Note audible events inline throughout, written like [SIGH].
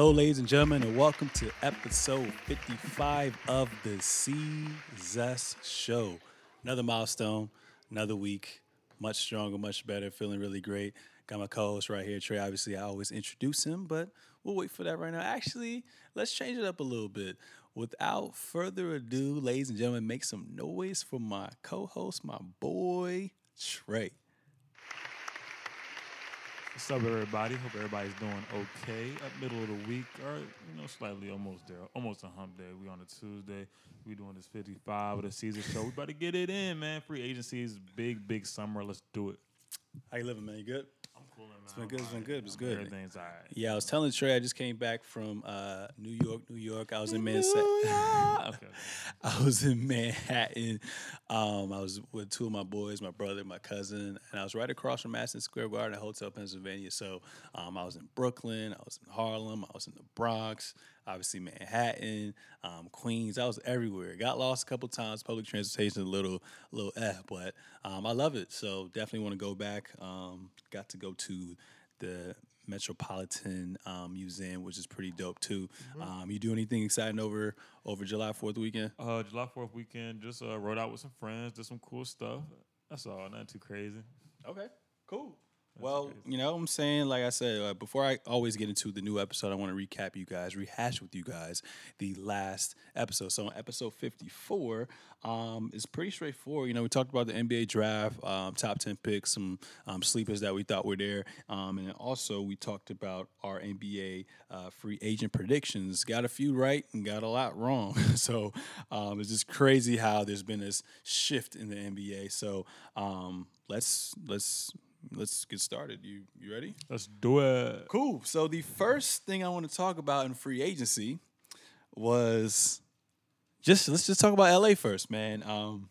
Hello, ladies and gentlemen, and welcome to episode 55 of the C Zest Show. Another milestone, another week, much stronger, much better, feeling really great. Got my co-host right here, Trey. Obviously, I always introduce him, but we'll wait for that right now. Actually, let's change it up a little bit. Without further ado, ladies and gentlemen, make some noise for my co-host, my boy Trey. What's up, everybody? Hope everybody's doing okay. Up middle of the week, or you know, slightly almost there, almost a hump day. We on a Tuesday. We doing this 55 of the Seezus show. We about to get it in, man. Free agency is big, big summer. Let's do it. How you living, man? You good? I'm cool, man. It's been good. It's been good. It's good. Everything's all right. Yeah, I was telling Trey I just came back from uh, New York, New York. I was in Manhattan. [LAUGHS] okay. [LAUGHS] I was in Manhattan. Um, I was with two of my boys, my brother, my cousin, and I was right across from Madison Square Garden at Hotel Pennsylvania. So um, I was in Brooklyn, I was in Harlem, I was in the Bronx, obviously Manhattan, um, Queens. I was everywhere. Got lost a couple times. Public transportation a little, a little eh, but um, I love it. So definitely want to go back. Um, got to go to the Metropolitan um, Museum, which is pretty dope too. Um, you do anything exciting over over July Fourth weekend? Uh, July 4th weekend, just uh, rode out with some friends, did some cool stuff. That's all. Nothing too crazy. Okay, cool. Well, you know, what I'm saying, like I said, uh, before I always get into the new episode, I want to recap you guys, rehash with you guys the last episode. So, episode 54, um, it's pretty straightforward. You know, we talked about the NBA draft, um, top 10 picks, some um, sleepers that we thought were there. Um, and also, we talked about our NBA uh, free agent predictions. Got a few right and got a lot wrong. [LAUGHS] so, um, it's just crazy how there's been this shift in the NBA. So, um, let's, let's, let's get started. You you ready? Let's do it. Cool. So the first thing I want to talk about in free agency was just let's just talk about LA first, man. Um,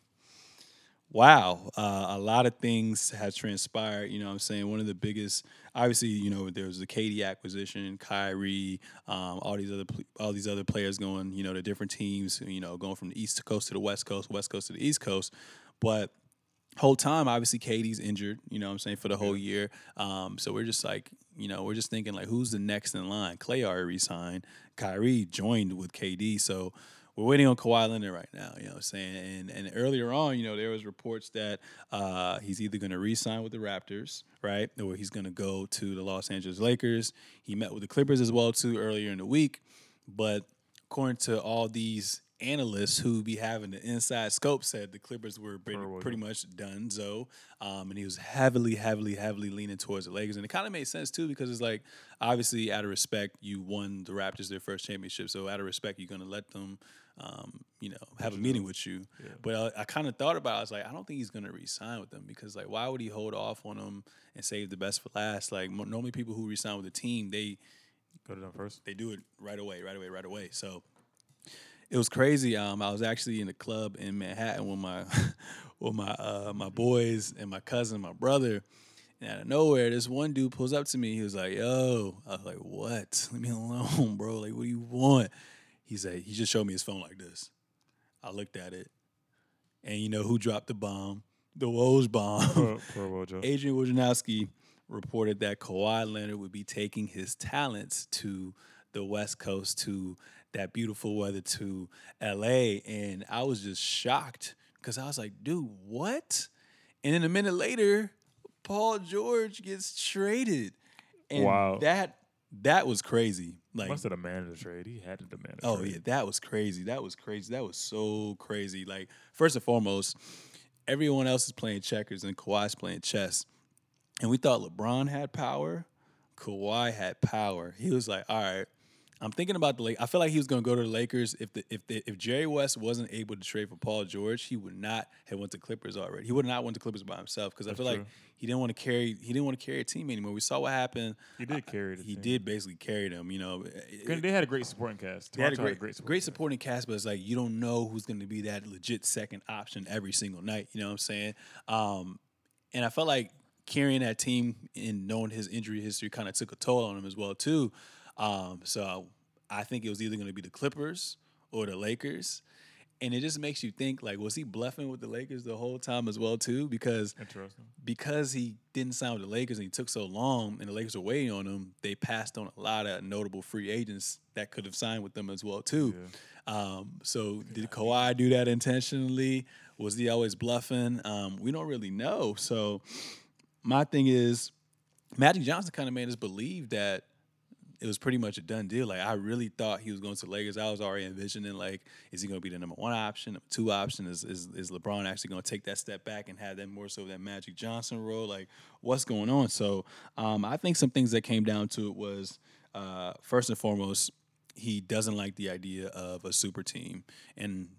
wow, uh, a lot of things have transpired. You know, what I'm saying one of the biggest, obviously, you know, there was the KD acquisition, Kyrie, um, all these other all these other players going, you know, to different teams. You know, going from the East Coast to the West Coast, West Coast to the East Coast, but whole time obviously KD's injured, you know what I'm saying, for the whole year. Um, so we're just like, you know, we're just thinking like who's the next in line? Klay already resigned. Kyrie joined with KD. So we're waiting on Kawhi Leonard right now, you know what I'm saying? And and earlier on, you know, there was reports that uh, he's either gonna re-sign with the Raptors, right? Or he's gonna go to the Los Angeles Lakers. He met with the Clippers as well too earlier in the week. But according to all these analysts who be having the inside scope said the Clippers were pretty, pretty much done so. Um, and he was heavily, heavily, heavily leaning towards the Lakers. And it kind of made sense too because it's like obviously out of respect, you won the Raptors their first championship. So out of respect, you're gonna let them um, you know, have a meeting with you. But uh, I, I kind of thought about it. I was like, I don't think he's gonna re-sign with them because like why would he hold off on them and save the best for last? Like normally people who resign with a team, they Go to them first. they do it right away, right away, right away. So it was crazy. Um, I was actually in a club in Manhattan with my [LAUGHS] with my uh, my boys and my cousin, my brother. And out of nowhere, this one dude pulls up to me. He was like, "Yo," I was like, "What? [LAUGHS] Leave me alone, bro. Like, what do you want?" He said, "He just showed me his phone like this." I looked at it, and you know who dropped the bomb? The Woj bomb. Poor, poor. [LAUGHS] Adrian Wojnarowski reported that Kawhi Leonard would be taking his talents to the West Coast, to that beautiful weather, to LA. And I was just shocked because I was like, dude, what? And then a minute later, Paul George gets traded. And Wow. that that was crazy. Like Must have demanded a trade. He had to demand a Oh trade. yeah, that was crazy. That was crazy. That was so crazy. Like first and foremost, everyone else is playing checkers and Kawhi's playing chess, and we thought LeBron had power. Kawhi had power. He was like, "All right, I'm thinking about the Lake. I feel like he was going to go to the Lakers if the if the, if Jerry West wasn't able to trade for Paul George, he would not have went to Clippers already. He would not went to Clippers by himself because I feel like he didn't want to carry he didn't want to carry a team anymore. We saw what happened. He did carry the He team. did basically carry them. You know, Granted, They had a great supporting cast. they had a great, great, supporting supporting cast, but it's like you don't know who's going to be that legit second option every single night. You know what I'm saying? Um, and I felt like carrying that team and knowing his injury history kind of took a toll on him as well too. Um, so I think it was either going to be the Clippers or the Lakers. and it just makes you think like, was he bluffing with the Lakers the whole time as well too? Because Interesting. because he didn't sign with the Lakers and he took so long, and the Lakers were waiting on him, they passed on a lot of notable free agents that could have signed with them as well too. Um, so did Kawhi do that intentionally? Was he always bluffing? Um, we don't really know. So my thing is, Magic Johnson kind of made us believe that it was pretty much a done deal. Like I really thought he was going to the Lakers. I was already envisioning like, is he going to be the number one option, number two option? Is is, is LeBron actually going to take that step back and have that more so that Magic Johnson role? Like, what's going on? So um, I think some things that came down to it was uh, first and foremost, he doesn't like the idea of a super team, and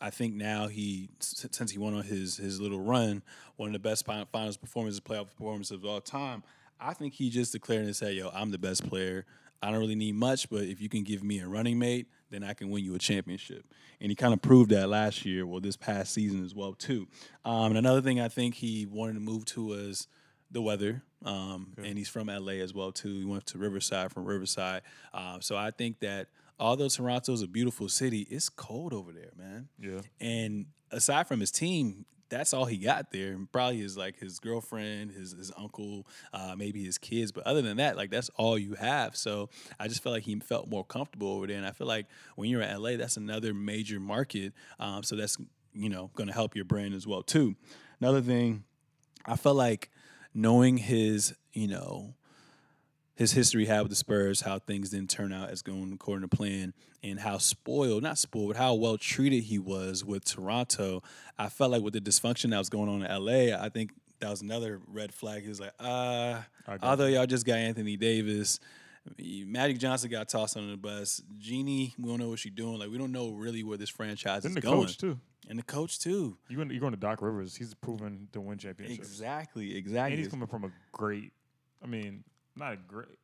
I think now he since he went on his his little run, one of the best fin- finals performances, playoff performances of all time. I think he just declared and said, "Yo, I'm the best player. I don't really need much, but if you can give me a running mate, then I can win you a championship." And he kind of proved that last year, well, this past season as well too. Um, and another thing I think he wanted to move to was the weather. Um, And he's from LA as well too. He went to Riverside from Riverside. Um, so I think that although Toronto's a beautiful city, it's cold over there, man. Yeah. And aside from his team, that's all he got there. And Probably his like his girlfriend, his his uncle, uh, maybe his kids. But other than that, like that's all you have. So I just felt like he felt more comfortable over there. And I feel like when you're in LA, that's another major market. Um, so that's you know going to help your brand as well too. Another thing, I felt like knowing his you know his history had with the Spurs, how things didn't turn out as going according to plan, and how spoiled, not spoiled, but how well treated he was with Toronto. I felt like with the dysfunction that was going on in LA, I think that was another red flag. He was like, uh, although y'all just got Anthony Davis, Magic Johnson got tossed under the bus. Jeanie, we don't know what she's doing. Like, we don't know really where this franchise Then is the going. coach too. And the coach, too. You going you're going to Doc Rivers. He's proven to win championships. Exactly, exactly. And he's coming from a great. I mean, not a great.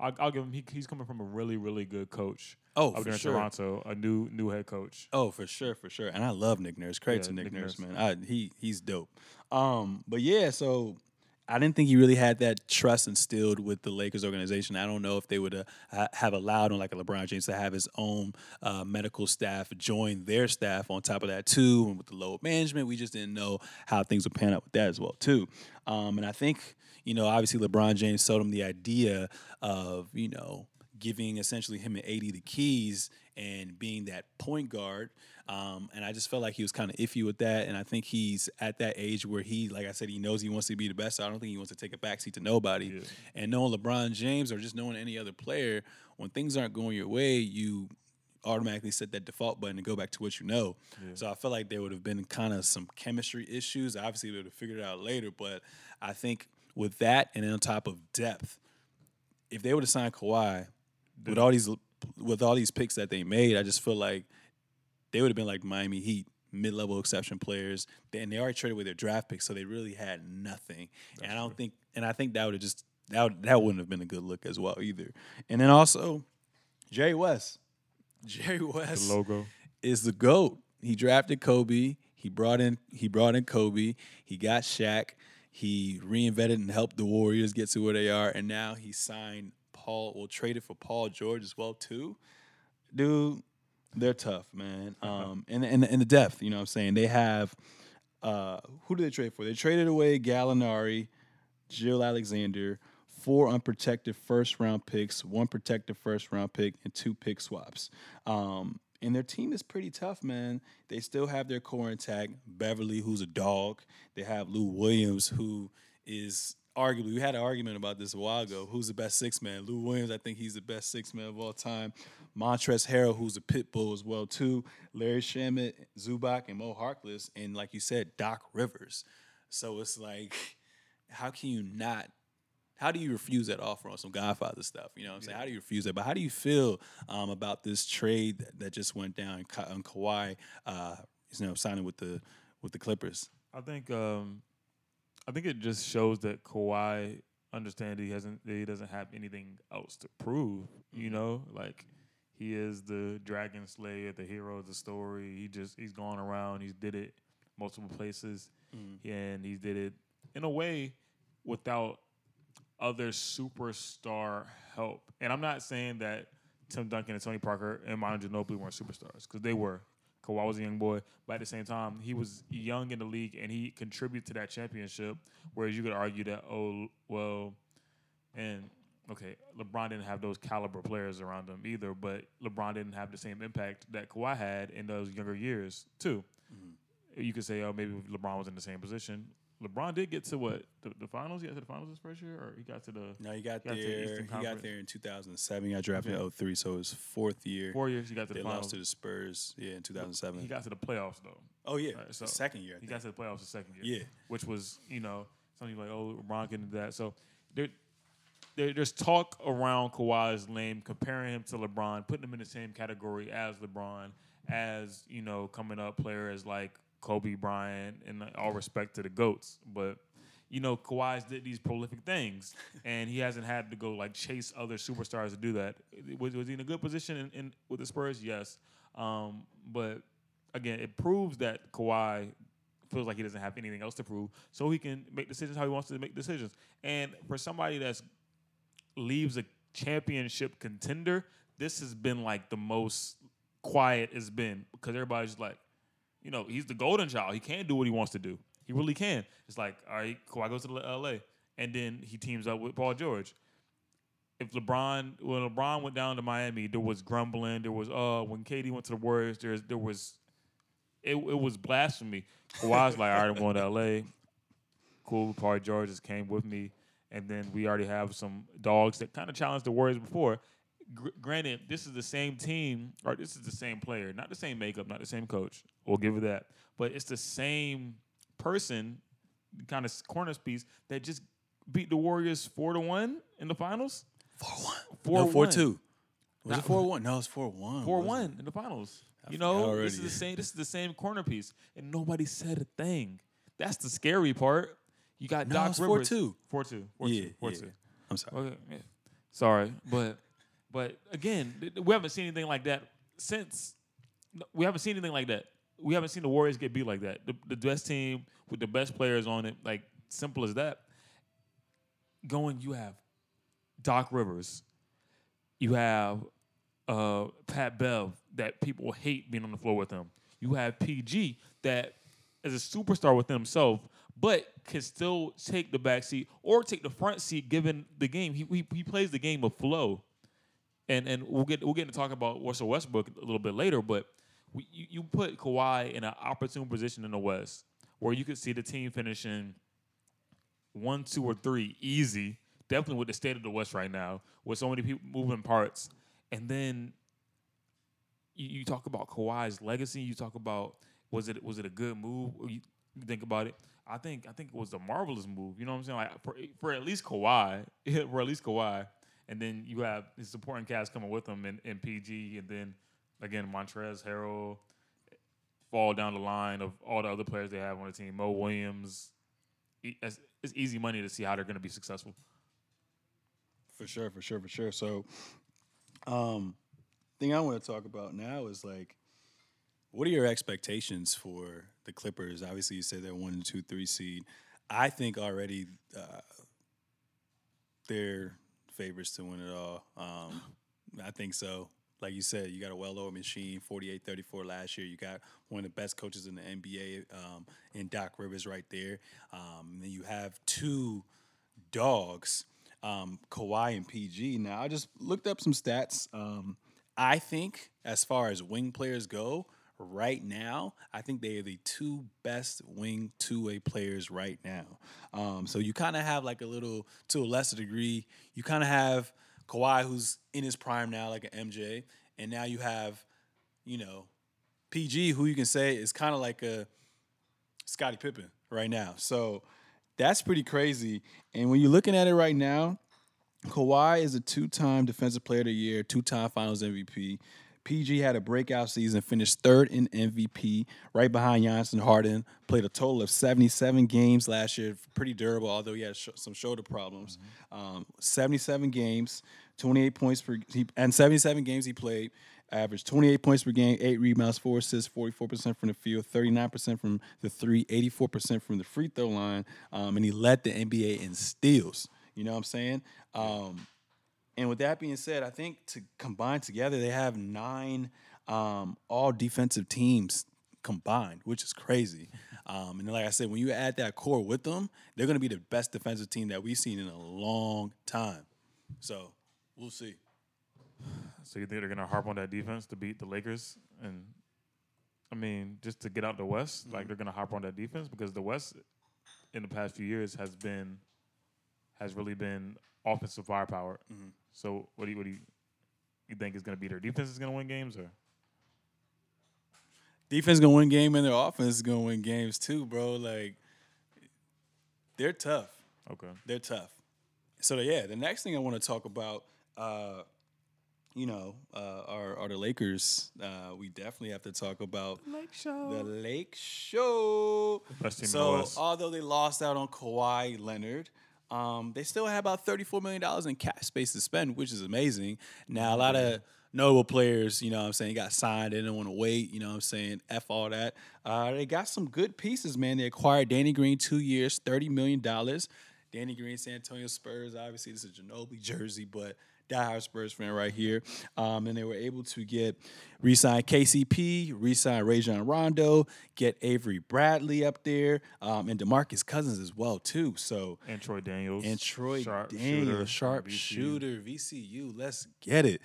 I'll, I'll give him. He, he's coming from a really, really good coach oh, up for there in sure. Toronto. A new, new head coach. Oh, for sure, for sure. And I love Nick Nurse. Credit Yeah, to Nick, Nick Nurse, Nurse. man. I, he he's dope. Um, but yeah, so I didn't think he really had that trust instilled with the Lakers organization. I don't know if they would uh, have allowed him, like a LeBron James, to have his own uh, medical staff join their staff on top of that too. And with the load management, we just didn't know how things would pan out with that as well too. Um, and I think you know, obviously LeBron James sold him the idea of you know giving essentially him and AD the keys and being that point guard. Um, and I just felt like he was kind of iffy with that. And I think he's at that age where he, like I said, he knows he wants to be the best. So I don't think he wants to take a backseat to nobody. Yeah. And knowing LeBron James or just knowing any other player, when things aren't going your way, you automatically set that default button and go back to what you know. So I felt like there would have been kind of some chemistry issues. Obviously, they would have figured it out later. But I think with that and then on top of depth, if they were to sign Kawhi with all these with all these picks that they made, I just feel like they would have been like Miami Heat, mid level exception players. And they already traded with their draft picks, so they really had nothing. and I don't think and I think that would have just that would, that wouldn't have been a good look as well either. And then also Jerry West. [LAUGHS] Jerry West The logo. is the GOAT. He drafted Kobe. He brought in he brought in Kobe. He got Shaq. He reinvented and helped the Warriors get to where they are. And now he signed Paul, well, traded for Paul George as well, too. Dude, they're tough, man. [LAUGHS] Um, and, and and the depth, you know what I'm saying? They have uh who did they trade for? They traded away Gallinari, Jill Alexander, four unprotected first round picks, one protected first round pick, and two pick swaps. Um, and their team is pretty tough, man. They still have their core intact. Beverley, who's a dog. They have Lou Williams, who is arguably, we had an argument about this a while ago. Who's the best six man? Lou Williams, I think he's the best six man of all time. Montrezl Harrell, who's a pit bull as well, too. Landry Shamet, Zubac, and Mo Harkless. And like you said, Doc Rivers. So it's like, how can you not how do you refuse that offer on some Godfather stuff? You know what I'm saying? How do you refuse that? But how do you feel um, about this trade that, that just went down on Kawhi, uh, you know, signing with the with the Clippers? I think um, I think it just shows that Kawhi understands he hasn't that he doesn't have anything else to prove. You know, like he is the Dragon Slayer, the hero of the story. He just he's gone around. He's did it multiple places, and he did it in a way without other superstar help. And I'm not saying that Tim Duncan and Tony Parker and Manu Ginobili weren't superstars because they were. Kawhi was a young boy, but at the same time, he was young in the league and he contributed to that championship. Whereas you could argue that, oh, well, and okay, LeBron didn't have those caliber players around him either, but LeBron didn't have the same impact that Kawhi had in those younger years too. Mm-hmm. You could say, oh, maybe LeBron was in the same position. LeBron did get to what the, the finals. He got to the finals his first year, or he got to the No, he got Got to the there. Eastern He got there in 2007. He got drafted Okay. in 03, so it was fourth year. four years. He got to They the lost finals. to the Spurs, yeah, in 2007. He got to the playoffs though. oh yeah, Right, the so second year. He got to the playoffs the second year. Yeah. Which was, you know, something like, oh, LeBron can do that. So there, there, there's talk around Kawhi's name, comparing him to LeBron, putting him in the same category as LeBron, as, you know, coming up players like Kobe Bryant, and all respect to the GOATs. But, you know, Kawhi's did these prolific things, [LAUGHS] and he hasn't had to go like chase other superstars to do that. Was, was he in a good position in, in with the Spurs? Yes. Um, but again, it proves that Kawhi feels like he doesn't have anything else to prove, so he can make decisions how he wants to make decisions. And for somebody that's leaves a championship contender, this has been like the most quiet it's been because everybody's like, you know, he's the golden child. He can do what he wants to do. He really can. It's like, all right, Kawhi goes to the LA, and then he teams up with Paul George. If LeBron, when LeBron went down to Miami, there was grumbling. There was, uh, when KD went to the Warriors, there's there was, it, it was blasphemy. Kawhi's like, all right, I'm going to LA. Cool, Paul George just came with me, and then we already have some dogs that kind of challenged the Warriors before. Gr- granted, this is the same team, or this is the same player, not the same makeup, not the same coach. We'll give it that, but it's the same person, kind of corner piece that just beat the Warriors four to one in the finals. Four one. Four no, four one. two. Was Not- it four one? No, it's four one. Four one in the finals. You know, already. this is the [LAUGHS] same. This is the same corner piece, and nobody said a thing. That's the scary part. You got No, Doc it's Rivers. 4-2. Four two. Four Yeah, two. Four yeah. two. I'm sorry. Okay, yeah. Sorry, but but again, we haven't seen anything like that since. We haven't seen anything like that. We haven't seen the Warriors get beat like that. The, the best team with the best players on it, like simple as that. Going, you have Doc Rivers, you have uh, Pat Bev that people hate being on the floor with him. You have PG that is a superstar within himself, but can still take the back seat or take the front seat given the game. He he, he plays the game of flow, and and we'll get we'll get to talk about Russell Westbrook a little bit later. But we, you, you put Kawhi in an opportune position in the West where you could see the team finishing one, two, or three easy. Definitely with the state of the West right now, with so many people moving parts, and then you, you talk about Kawhi's legacy. You talk about was it was it a good move? You, think about it. I think I think it was a marvelous move. You know what I'm saying? Like for, for at least Kawhi, [LAUGHS] for at least Kawhi, and then you have his supporting cast coming with him in, in PG, and then again Montrez Harrell fall down the line of all the other players they have on the team. Mo Williams. It's, easy money to see how they're going to be successful. For sure, for sure, for sure. So, um, thing I want to talk about now is like, what are your expectations for the Clippers? Obviously, you said they're one two, three seed. I think already uh, they're favorites to win it all. Um, I think so. Like you said, you got a well-oiled machine, 48-34 last year. You got one of the best coaches in the NBA um, in Doc Rivers right there. Um, then you have two dogs, um, Kawhi and PG. Now, I just looked up some stats. Um, I think, as far as wing players go, right now, I think they are the two best wing two way players right now. Um, so you kind of have like a little, to a lesser degree, you kind of have Kawhi, who's in his prime now, like an MJ, and now you have, you know, PG, who you can say is kind of like a Scottie Pippen right now. So that's pretty crazy. And when you're looking at it right now, Kawhi is a two-time Defensive Player of the Year, two-time Finals MVP. PG had a breakout season, finished third in MVP, right behind Giannis and Harden. Played a total of 77 games last year, pretty durable, although he had sh- some shoulder problems. Um, 77 games, 28 points per, he, and 77 games he played. Averaged 28 points per game, eight rebounds, four assists, 44% from the field, 39% from the three, 84% from the free throw line, um, and he led the NBA in steals. You know what I'm saying? Um, and with that being said, I think to combine together, they have nine um, all defensive teams combined, which is crazy. Um, and like I said, when you add that core with them, they're going to be the best defensive team that we've seen in a long time. So we'll see. So you think they're gonna harp on that defense to beat the Lakers? And I mean, just to get out the West, Mm-hmm. like they're gonna harp on that defense because the West in the past few years has been has really been offensive firepower. Mm-hmm. So what do you what do you you think is gonna be their defense is gonna win games or Defense gonna win game, and their offense is gonna win games too, bro. Like they're tough. okay? They're tough. So yeah, the next thing I want to talk about, uh, you know, uh, are are the Lakers. Uh, we definitely have to talk about Lake Show. the Lake Show. Best team in the So West. although they lost out on Kawhi Leonard, um, they still have about thirty-four million dollars in cap space to spend, which is amazing. Now a lot of notable players, you know, what I'm saying, got signed. They didn't want to wait. You know, what I'm saying, f all that. Uh, they got some good pieces, man. They acquired Danny Green, two years, thirty million dollars. Danny Green, San Antonio Spurs. Obviously, this is a Ginobili jersey, but diehard Spurs fan right here. Um, and they were able to get re-sign KCP, re-sign Rajon Rondo, get Avery Bradley up there, um, and Demarcus Cousins as well too. So and Troy Daniels and Troy sharp Daniels, shooter, sharp VCU. shooter, VCU. Let's get it.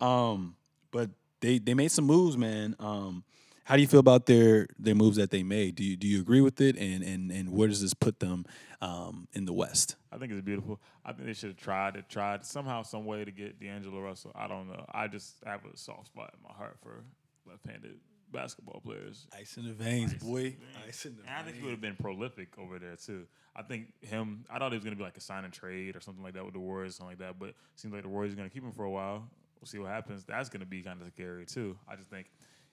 Um, but they they made some moves, man. Um, how do you feel about their their moves that they made? Do you do you agree with it? And and and where does this put them um, in the West? I think it's beautiful. I think they should have tried it, tried somehow, some way to get D'Angelo Russell. I don't know. I just have a soft spot in my heart for left-handed basketball players. Ice in the veins, boy. Ice in the And I think he would have been prolific over there too. I think him. I thought he was going to be like a sign and trade or something like that with the Warriors, something like that. But it seems like the Warriors are going to keep him for a while. We'll see what happens. That's going to be kind of scary too. I just think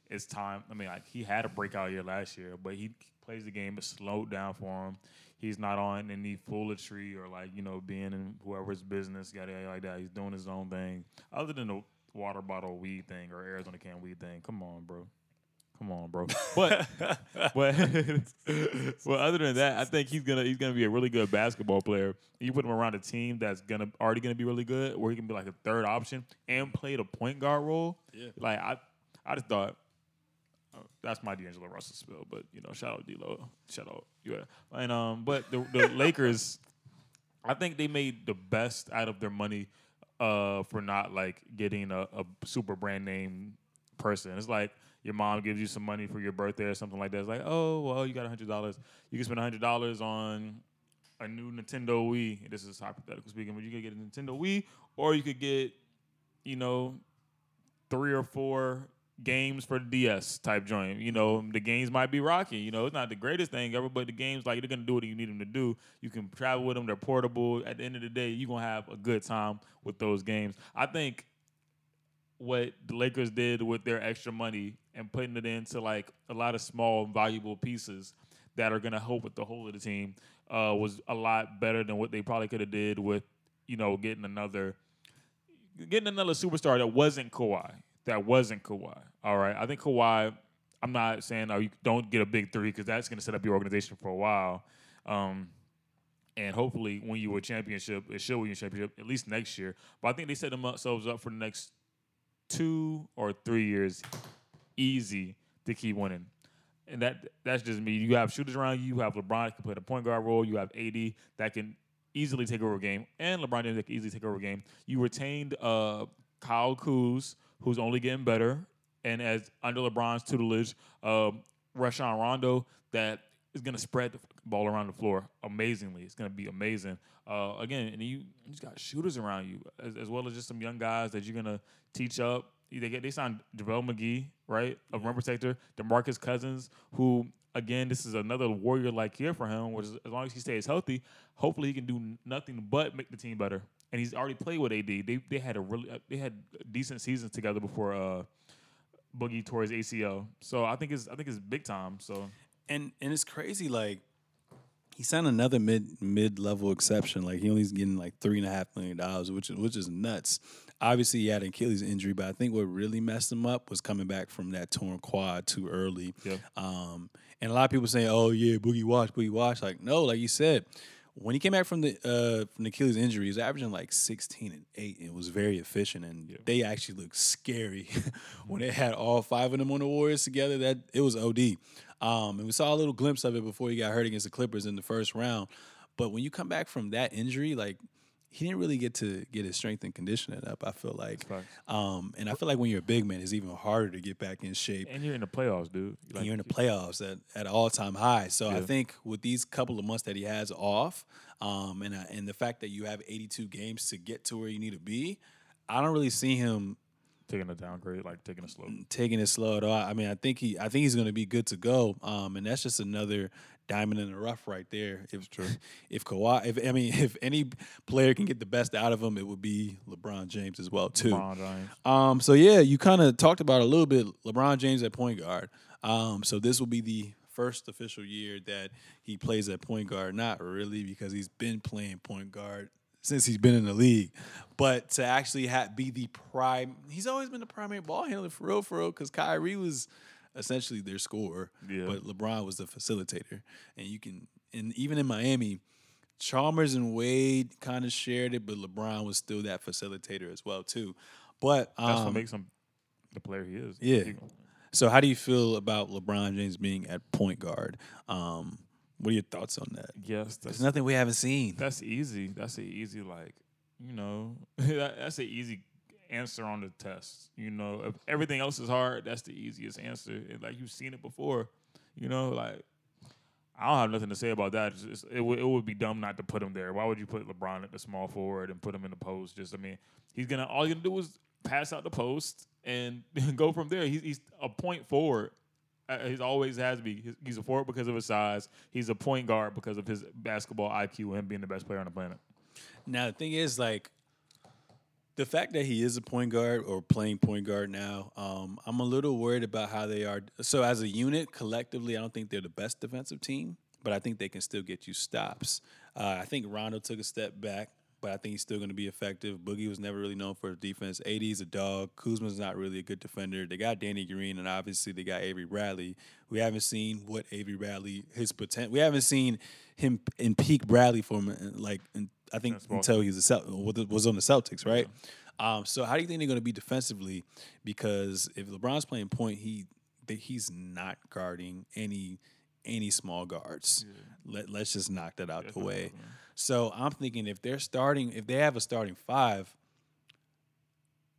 it's time. I mean, like he had a breakout year last year, but he plays the game. It slowed down for him. He's not on any foolery or like you know being in whoever's business, yada yada like that. He's doing his own thing. Other than the water bottle weed thing or Arizona can weed thing. Come on, bro. Come on, bro. [LAUGHS] But but [LAUGHS] well, other than that, I think he's gonna he's gonna be a really good basketball player. You put him around a team that's gonna already gonna be really good, where he can be like a third option and play the point guard role. Yeah. Like I, I just thought that's my D'Angelo Russell spill. But you know, shout out D'Lo, shout out yeah. And um, but the the [LAUGHS] Lakers, I think they made the best out of their money uh for not like getting a, a super brand name person. It's like your mom gives you some money for your birthday or something like that. It's like, oh well, you got a hundred dollars. You can spend a hundred dollars on a new Nintendo Wii. This is hypothetical speaking, but you could get a Nintendo Wii, or you could get, you know, three or four games for the DS type joint. You know, the games might be rocky. You know, it's not the greatest thing ever, but the games like they're gonna do what you need them to do. You can travel with them. They're portable. At the end of the day, you're gonna have a good time with those games. I think what the Lakers did with their extra money and putting it into like a lot of small valuable pieces that are gonna help with the whole of the team uh, was a lot better than what they probably could have did with you know getting another getting another superstar that wasn't Kawhi. That wasn't Kawhi. All right. I think Kawhi, I'm not saying oh, you don't get a big three because that's going to set up your organization for a while. Um, and hopefully, when you win a championship, it should win a championship at least next year. But I think they set themselves up for the next two or three years easy to keep winning. And that that's just me. You have shooters around you. You have LeBron can play the point guard role. You have AD that can easily take over a game, and LeBron James that can easily take over a game. You retained uh, Kyle Kuz, who's only getting better, and as under LeBron's tutelage, um, Rajon Rondo that is going to spread the ball around the floor amazingly. It's going to be amazing. Uh, again, and you, you just got shooters around you, as, as well as just some young guys that you're going to teach up. They get they signed JaVale McGee, right, a rim protector. DeMarcus Cousins, who again, this is another warrior like year for him. Which is, as long as he stays healthy, hopefully he can do nothing but make the team better. And he's already played with AD. They they had a really uh, they had decent seasons together before uh, Boogie tore his ACL. So I think it's I think it's big time. So and and it's crazy. Like he signed another mid mid level exception. Like he only's getting like three and a half million dollars, which is which is nuts. Obviously, he had an Achilles injury, but I think what really messed him up was coming back from that torn quad too early. Yeah. Um, and a lot of people saying, "Oh yeah, Boogie Wash, Boogie Wash." Like no, like you said, when he came back from the uh, from the Achilles injury, he was averaging like 16 and 8 and was very efficient. And Yeah. they actually looked scary [LAUGHS] when they had all five of them on the Warriors together. That it was OD. Um, and we saw a little glimpse of it before he got hurt against the Clippers in the first round. But when you come back from that injury, like he didn't really get to get his strength and conditioning up. I feel like, um, and I feel like when you're a big man, it's even harder to get back in shape And you're in the playoffs, dude. and you're in the playoffs at, at all time high. So I think with these couple of months that he has off, um, and I- and the fact that you have 82 games to get to where you need to be, I don't really see him taking a downgrade, like taking a slow. taking it slow at all. I mean, I think he I think he's going to be good to go. Um, and that's just another diamond in the rough right there. If True. [LAUGHS] if Kawhi, if I mean, if any player can get the best out of him, it would be LeBron James as well too. LeBron James. Um, so yeah, you kind of talked about a little bit LeBron James at point guard. Um, so this will be the first official year that he plays at point guard. Not really because he's been playing point guard since he's been in the league, but to actually ha- be the prime, he's always been the primary ball handler for real, for real. Because Kyrie was essentially their scorer, Yeah. but LeBron was the facilitator, and you can, and even in Miami. Chalmers and Wade kind of shared it, but LeBron was still that facilitator as well too. But That's um, what makes him the player he is. yeah. He- so, how do you feel about LeBron James being at point guard? Um, what are your thoughts on that? yes, There's nothing we haven't seen. That's easy. That's an easy like, you know, [LAUGHS] that, that's an easy answer on the test. You know, if everything else is hard, that's the easiest answer. And, like you've seen it before. You know, like I don't have nothing to say about that. It's it would it would be dumb not to put him there. Why would you put LeBron at the small forward and put him in the post? Just I mean, he's gonna all he's gonna do is pass out the post and [LAUGHS] go from there. He's, he's a point forward. Uh, He's always has been. He's, he's a forward because of his size. He's a point guard because of his basketball IQ and being the best player on the planet. Now, the thing is, like, the fact that he is a point guard or playing point guard now, um, I'm a little worried about how they are. So, as a unit, collectively, I don't think they're the best defensive team, but I think they can still get you stops. Uh, I think Rondo took a step back, but I think he's still going to be effective. Boogie was never really known for his defense. AD is a dog. Kuzma's not really a good defender. They got Danny Green, and obviously they got Avery Bradley. We haven't seen what Avery Bradley his potential. We haven't seen him in peak Bradley form, like in, I think until he's a Celt- was on the Celtics, right? Um, so how do you think they're going to be defensively? Because if LeBron's playing point, he he's not guarding any any small guards. Let let's just knock that out the way. So I'm thinking if they're starting, if they have a starting five,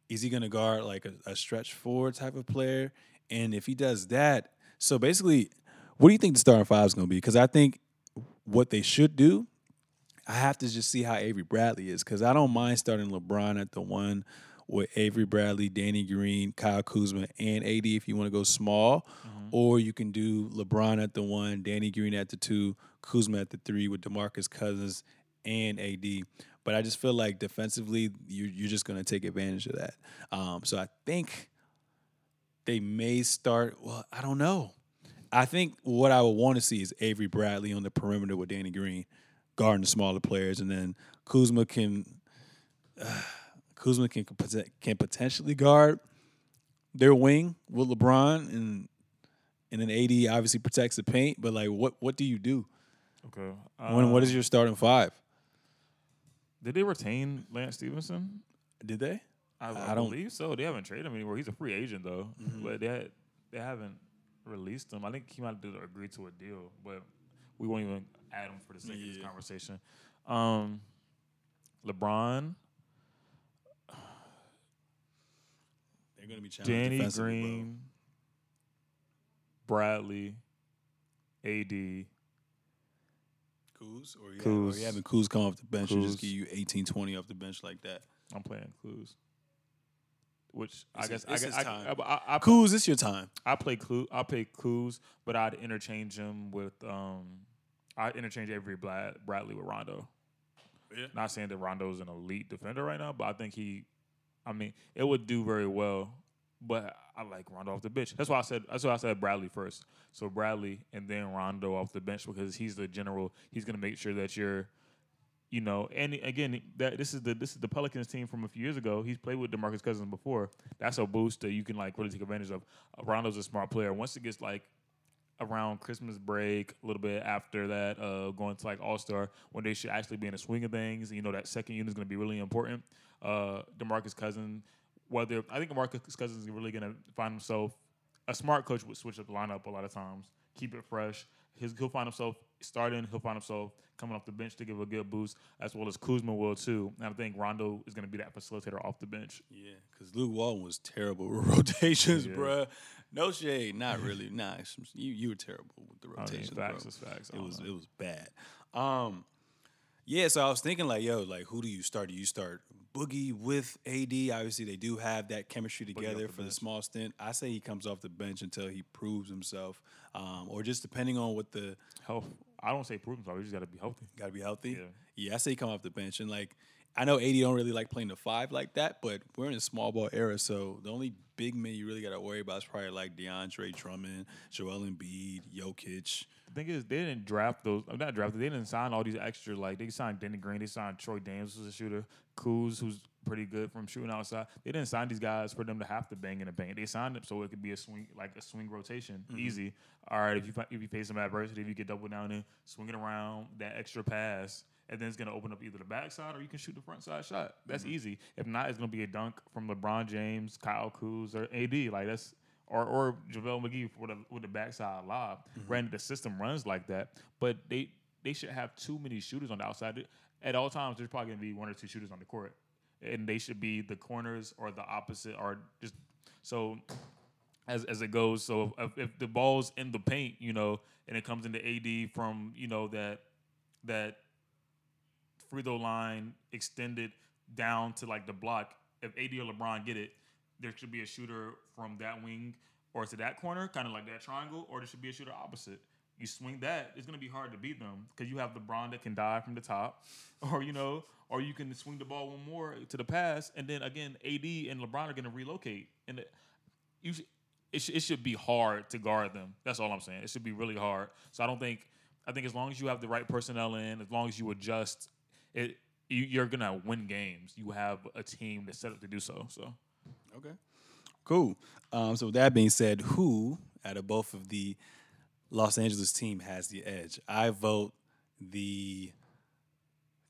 is he going to guard like a, a stretch forward type of player? And if he does that, so basically, what do you think the starting five is going to be? Because I think what they should do, I have to just see how Avery Bradley is because I don't mind starting LeBron at the one with Avery Bradley, Danny Green, Kyle Kuzma, and AD if you want to go small, or you can do LeBron at the one, Danny Green at the two, Kuzma at the three with DeMarcus Cousins and AD. But I just feel like defensively, you, you're just going to take advantage of that. Um, so I think they may start. Well, I don't know. I think what I would want to see is Avery Bradley on the perimeter with Danny Green guarding the smaller players, and then Kuzma can uh, [SIGHS] Kuzma can can potentially guard their wing with LeBron, and and then AD obviously protects the paint. But like, what what do you do? Okay. When what is Uh, your starting five? Did they retain Lance Stephenson? Did they? I, I I don't- Mm-hmm. believe so. They haven't traded him anymore. He's a free agent though, but they had, they haven't released him. I think he might have to agree to a deal, but we won't even add him for the sake of this conversation. Um, LeBron, They're going to be challenged Danny defensively, bro. Green, Bradley, AD. Kuz, or you, Kuz. Have, or you having Kuz come off the bench and just give you 18, 20 off the bench like that. I'm playing Clues. Which I guess his- I guess I, time. I, I, I, Kuz, it's your time. I play Clue. I play Clues, but I'd interchange him with um, I interchange Avery Brad, Bradley with Rondo. Yeah. Not saying that Rondo's an elite defender right now, but I think he, I mean, it would do very well. But I like Rondo off the bench. That's why I said. That's why I said Bradley first. So Bradley and then Rondo off the bench because he's the general. He's gonna make sure that you're, you know, and again, that this is the this is the Pelicans team from a few years ago. He's played with Demarcus Cousins before. That's a boost that you can like really take advantage of. Rondo's a smart player. Once it gets like around Christmas break, a little bit after that, uh, going to like All Star, when they should actually be in the swing of things. You know that second unit is going to be really important. Uh, Demarcus Cousins, whether I think Demarcus Cousins is really going to find himself. A smart coach would switch up the lineup a lot of times, keep it fresh. His, he'll find himself starting. He'll find himself coming off the bench to give a good boost, as well as Kuzma will too. And I think Rondo is going to be that facilitator off the bench. Yeah, because Luke Walton was terrible [LAUGHS] with rotations, Yeah. bruh. No shade, not really. Nah, you you were terrible with the I mean, facts bro. is facts. It was know. it was bad. Um, yeah. So I was thinking like, yo, like who do you start? Do you start Boogie with AD? Obviously, they do have that chemistry together the for the small stint. I say he comes off the bench until he proves himself, um, or just depending on what the health. I don't say prove himself. He just got to be healthy. got to be healthy. Yeah. Yeah, I say come off the bench and like I know AD don't really like playing the five like that, but we're in a small ball era, so the only big men you really got to worry about is probably like DeAndre Drummond, Joel Embiid, Jokic. The thing is, they didn't draft those. I'm not drafted. They didn't sign all these extra. Like they signed Denny Green. They signed Troy Daniels, who's a shooter. Kuz, who's pretty good from shooting outside. They didn't sign these guys for them to have to bang in the paint. They signed them so it could be a swing, like a swing rotation, mm-hmm. easy. All right, if you if you face some adversity, if you get double down and swing it around that extra pass. And then it's gonna open up either the backside or you can shoot the front side shot. That's mm-hmm. easy. If not, it's gonna be a dunk from LeBron James, Kyle Kuz, or AD. Like that's or or JaVale McGee with a with the backside lob. Mm-hmm. Granted, the system runs like that, but they they should have too many shooters on the outside. At all times, there's probably gonna be one or two shooters on the court, and they should be the corners or the opposite, or just so as as it goes. So if, if the ball's in the paint, you know, and it comes into AD from you know that that free throw line extended down to like the block. If AD or LeBron get it, there should be a shooter from that wing or to that corner, kind of like that triangle, or there should be a shooter opposite. You swing that, it's gonna be hard to beat them because you have LeBron that can dive from the top, [LAUGHS] or you know, or you can swing the ball one more to the pass, and then again, AD and LeBron are gonna relocate, and you it, sh- it should be hard to guard them. That's all I'm saying. It should be really hard. So I don't think I think as long as you have the right personnel in, as long as you adjust, it you, you're gonna win games. You have a team that's set up to do so. So Okay. Cool. Um, so with that being said, who out of both of the Los Angeles team has the edge? I vote the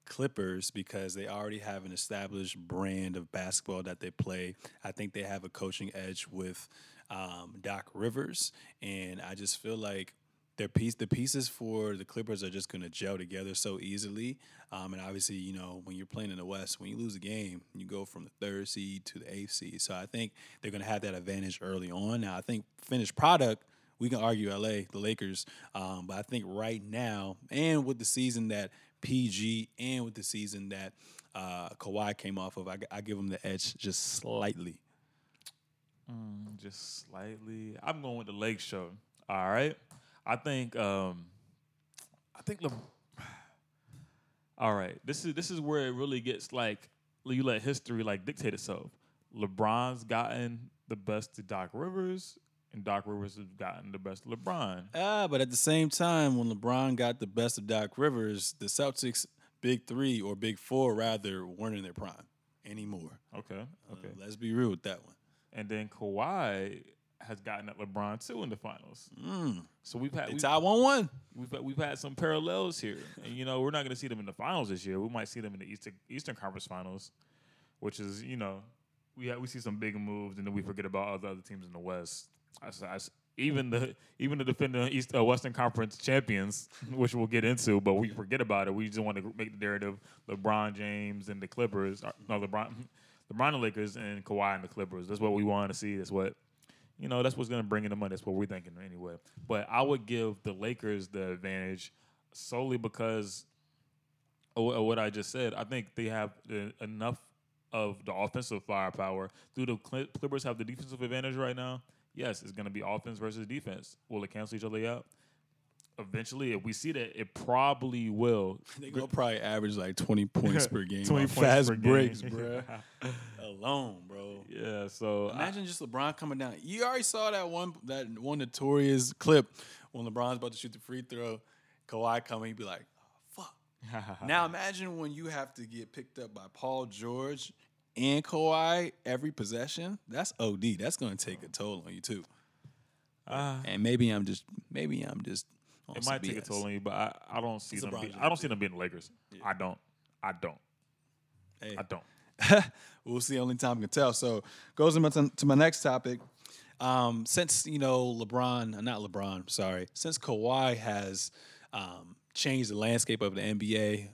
Clippers because they already have an established brand of basketball that they play. I think they have a coaching edge with um, Doc Rivers, and I just feel like their piece, the pieces for the Clippers are just going to gel together so easily. Um, and obviously, you know, when you're playing in the West, when you lose a game, you go from the third seed to the eighth seed. So I think they're going to have that advantage early on. Now, I think finished product, we can argue LA, the Lakers, um, but I think right now, and with the season that PG and with the season that uh, Kawhi came off of, I, I give them the edge just slightly. just slightly, I'm going with the Lake Show. All right, I think um, I think Le- [SIGHS] All right, this is this is where it really gets like you let history like dictate itself. LeBron's gotten the best to Doc Rivers, and Doc Rivers has gotten the best of LeBron. Ah, but at the same time, when LeBron got the best of Doc Rivers, the Celtics' big three or big four rather weren't in their prime anymore. Okay, Uh, okay. let's be real with that one. and then Kawhi has gotten at LeBron too in the finals. Mm. So we've had They we've, one one. we've we've had some parallels here, and you know we're not going to see them in the finals this year. We might see them in the Eastern Eastern Conference Finals, which is you know we ha- we see some big moves, and then we forget about all the other teams in the West. I I even the even the defending East uh, Western Conference champions, [LAUGHS] which we'll get into, but we forget about it. We just want to make the narrative: LeBron James and the Clippers. uh, No, LeBron, [LAUGHS] LeBron and Lakers and Kawhi and the Clippers. That's what we want to see. That's what you know. That's what's going to bring in the money. That's what we're thinking anyway. But I would give the Lakers the advantage solely because of what I just said. I think they have enough of the offensive firepower. Do the Clippers have the defensive advantage right now? Yes, it's going to be offense versus defense. Will it cancel each other out? Eventually, if we see that, it probably will. They gonna probably average like twenty points per [LAUGHS] game. 20 points fast per game. breaks, [LAUGHS] bro. Alone, bro. Yeah, so I- Imagine just LeBron coming down. You already saw that one that one notorious clip when LeBron's about to shoot the free throw. Kawhi coming, he'd be like, oh, "Fuck." [LAUGHS] now imagine when you have to get picked up by Paul George and Kawhi every possession. That's OD. That's going to take a toll on you too. Uh, and maybe I'm just maybe I'm just. it might take a toll on you, but I, I don't see It's them. Be, I don't see them being Lakers. I don't. I don't. Hey. I don't. [LAUGHS] we'll see. Only time can tell. So goes into to my next topic. Um, since you know LeBron, uh, not LeBron, sorry. Since Kawhi has um, changed the landscape of the NBA,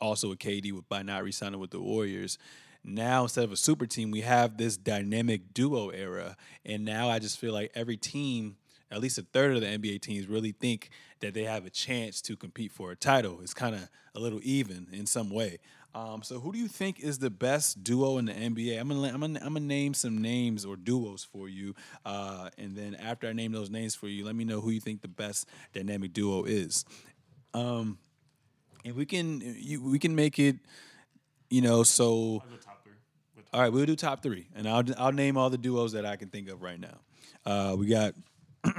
also with KD with, by not re-signing with the Warriors. Now instead of a super team, we have this dynamic duo era, and now I just feel like every team, at least a third of the NBA teams, really think that they have a chance to compete for a title. It's kind of a little even in some way. Um, so, who do you think is the best duo in the NBA? I'm gonna I'm gonna, I'm gonna name some names or duos for you, uh, and then after I name those names for you, let me know who you think the best dynamic duo is. Um, and we can you, we can make it, you know. So, I'll go top three. Go top all right, we'll do top three, and I'll I'll name all the duos that I can think of right now. Uh, we got [CLEARS THROAT]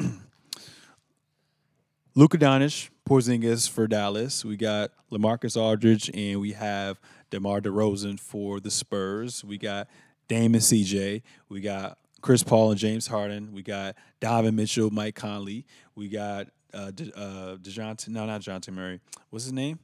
Luka Doncic, Porzingis for Dallas. We got LaMarcus Aldridge, and we have DeMar DeRozan for the Spurs. We got Damon CJ. We got Chris Paul and James Harden. We got Donovan Mitchell, Mike Conley. We got uh, De, uh, DeJounte, no, not DeJounte Murray. What's his name?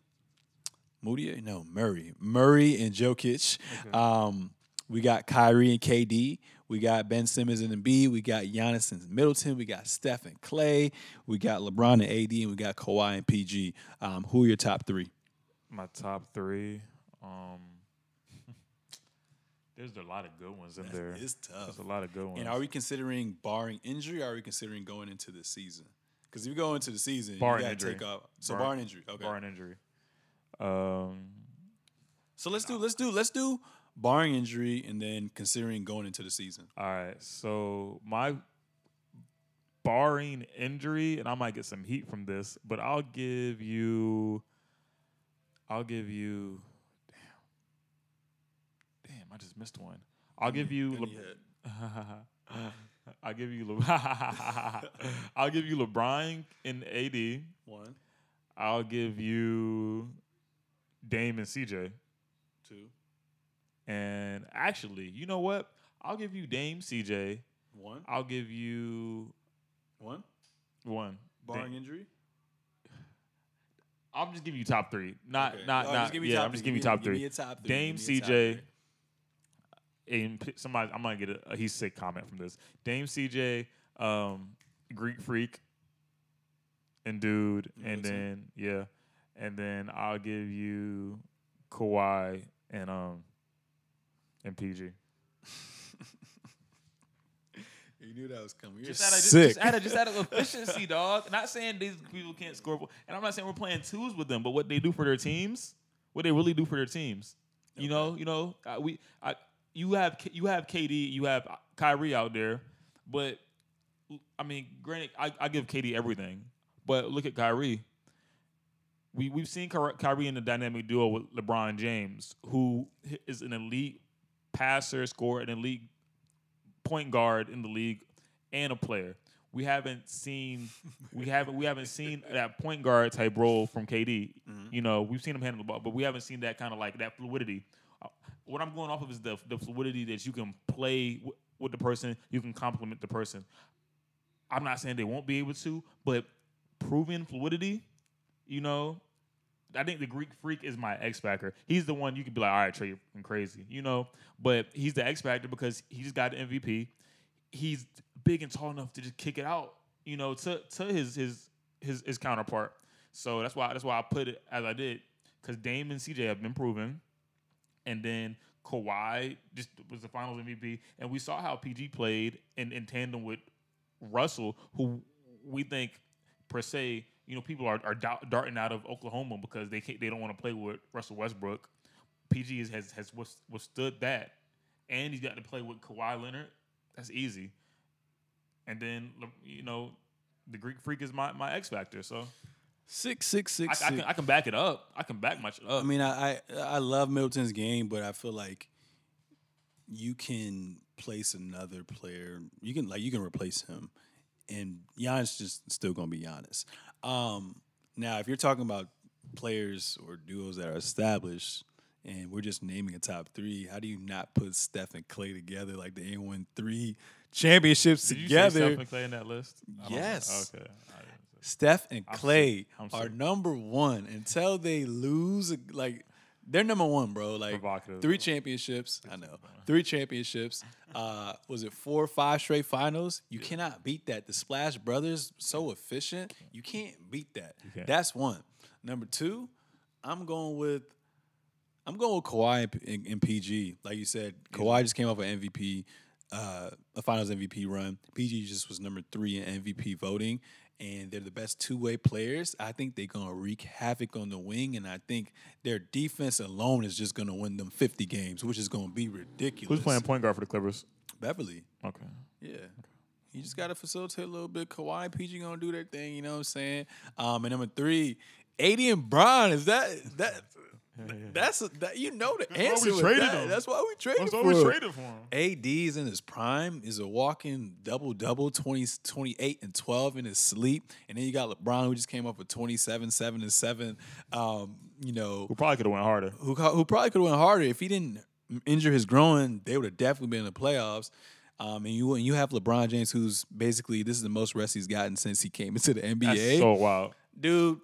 Moody? No, Murray. Murray and Jokic. Um, we got Kyrie and KD. We got Ben Simmons and Embiid. We got Giannis and Middleton. We got Steph and Klay. We got LeBron and AD, and we got Kawhi and PG. Um, who are your top three? My top three. Um, [LAUGHS] there's a lot of good ones in there. It's tough. There's a lot of good ones. And are we considering barring injury? Or are we considering going into the season? Because if you go into the season, Barring you got to take off. So Barring- barring injury. Okay. barring injury? Um, So let's do let's do let's do barring injury, and then considering going into the season. all right. So my barring injury, and I might get some heat from this, but I'll give you. I'll give you. Damn. Damn, I just missed one. I'll give you. Le- [LAUGHS] I'll give you. Le- [LAUGHS] I'll give you LeBron in AD. One, I'll give you Dame and CJ. two, And actually, you know what? I'll give you Dame, CJ. one, I'll give you one. one. Barring Dame- injury. I'll just give you top three. Not Okay. not Oh, not. yeah, I'm just giving you top give three. your top three. Dame, Give me your top CJ. And somebody, I'm gonna get a, a he's sick comment from this. Dame, CJ, um, Greek Freak, and dude, and Middleton. then yeah, and then I'll give you Kawhi and um and PG. [LAUGHS] You knew that was coming. You're Just out of just, sick. just out of just out of efficiency, dog. Not saying these people can't score, and I'm not saying we're playing twos with them, but what they do for their teams, what they really do for their teams. You know, you know, uh, we, I, you have K- you have KD, you have Kyrie out there, but I mean, granted, I, I give KD everything, but look at Kyrie. We we've seen Ky- Kyrie in the dynamic duo with LeBron James, who is an elite passer, scorer, an league point guard in the league, and a player. We haven't seen we haven't we haven't seen that point guard type role from KD. You know, we've seen him handle the ball, but we haven't seen that kind of like that fluidity. Uh, What I'm going off of is the the fluidity that you can play w- with the person, you can complement the person. I'm not saying they won't be able to, but proven fluidity, you know, I think the Greek freak is my X factor. He's the one you could be like, all right, Tre, you're crazy, you know. But he's the X factor because he just got the MVP. He's big and tall enough to just kick it out, you know, to to his his his, his counterpart. So that's why that's why I put it as I did because Dame and CJ have been proven, and then Kawhi just was the Finals MVP, and we saw how PG played in, in tandem with Russell, who we think per se, you know, people are, are darting out of Oklahoma because they can't, they don't want to play with Russell Westbrook. PG is, has has withstood that, and he's got to play with Kawhi Leonard. That's easy. And then you know, the Greek Freak is my, my X factor. So Six, six, I, six, I can. I can back it up. I can back much up. I mean, I, I I love Middleton's game, but I feel like you can place another player. You can like you can replace him, and Giannis just still gonna be Giannis. Um, now, if you're talking about players or duos that are established, and we're just naming a top three, how do you not put Steph and Klay together like the N one three championships Did you together. say Steph and Klay in that list? I don't know. Yes. Okay. I didn't say- Steph and Klay. I'm are number one until they lose. Like they're number one, bro. Like three championships. I know three championships. Uh, was it four or five straight finals? You cannot beat that. The Splash Brothers so efficient. You can't beat that. can't. That's one. Number two, I'm going with. I'm going with Kawhi and PG. Like you said, Kawhi just came off an MVP, uh, a Finals MVP run. PG just was number three in MVP voting, and they're the best two way players. I think they're gonna wreak havoc on the wing, and I think their defense alone is just gonna win them 50 games, which is gonna be ridiculous. Who's playing point guard for the Clippers? Beverley? Okay. Yeah. You just gotta facilitate a little bit. Kawhi PG gonna do their thing, you know what I'm saying? Um, and number three, AD and Bron, is that that that's a, that you know the why we answer. with traded that. him. That's why we traded That's for what we him. traded for him. AD's in his prime is a walking double double 20, 28 and 12 in his sleep. And then you got LeBron who just came up with 27, 7 and 7. Um, you know, We probably could have went harder. who who probably could have went harder if he didn't injure his groin. They would have definitely been in the playoffs. Um, and you and you have LeBron James, who's basically this is the most rest he's gotten since he came into the NBA. That's so wild. Dude,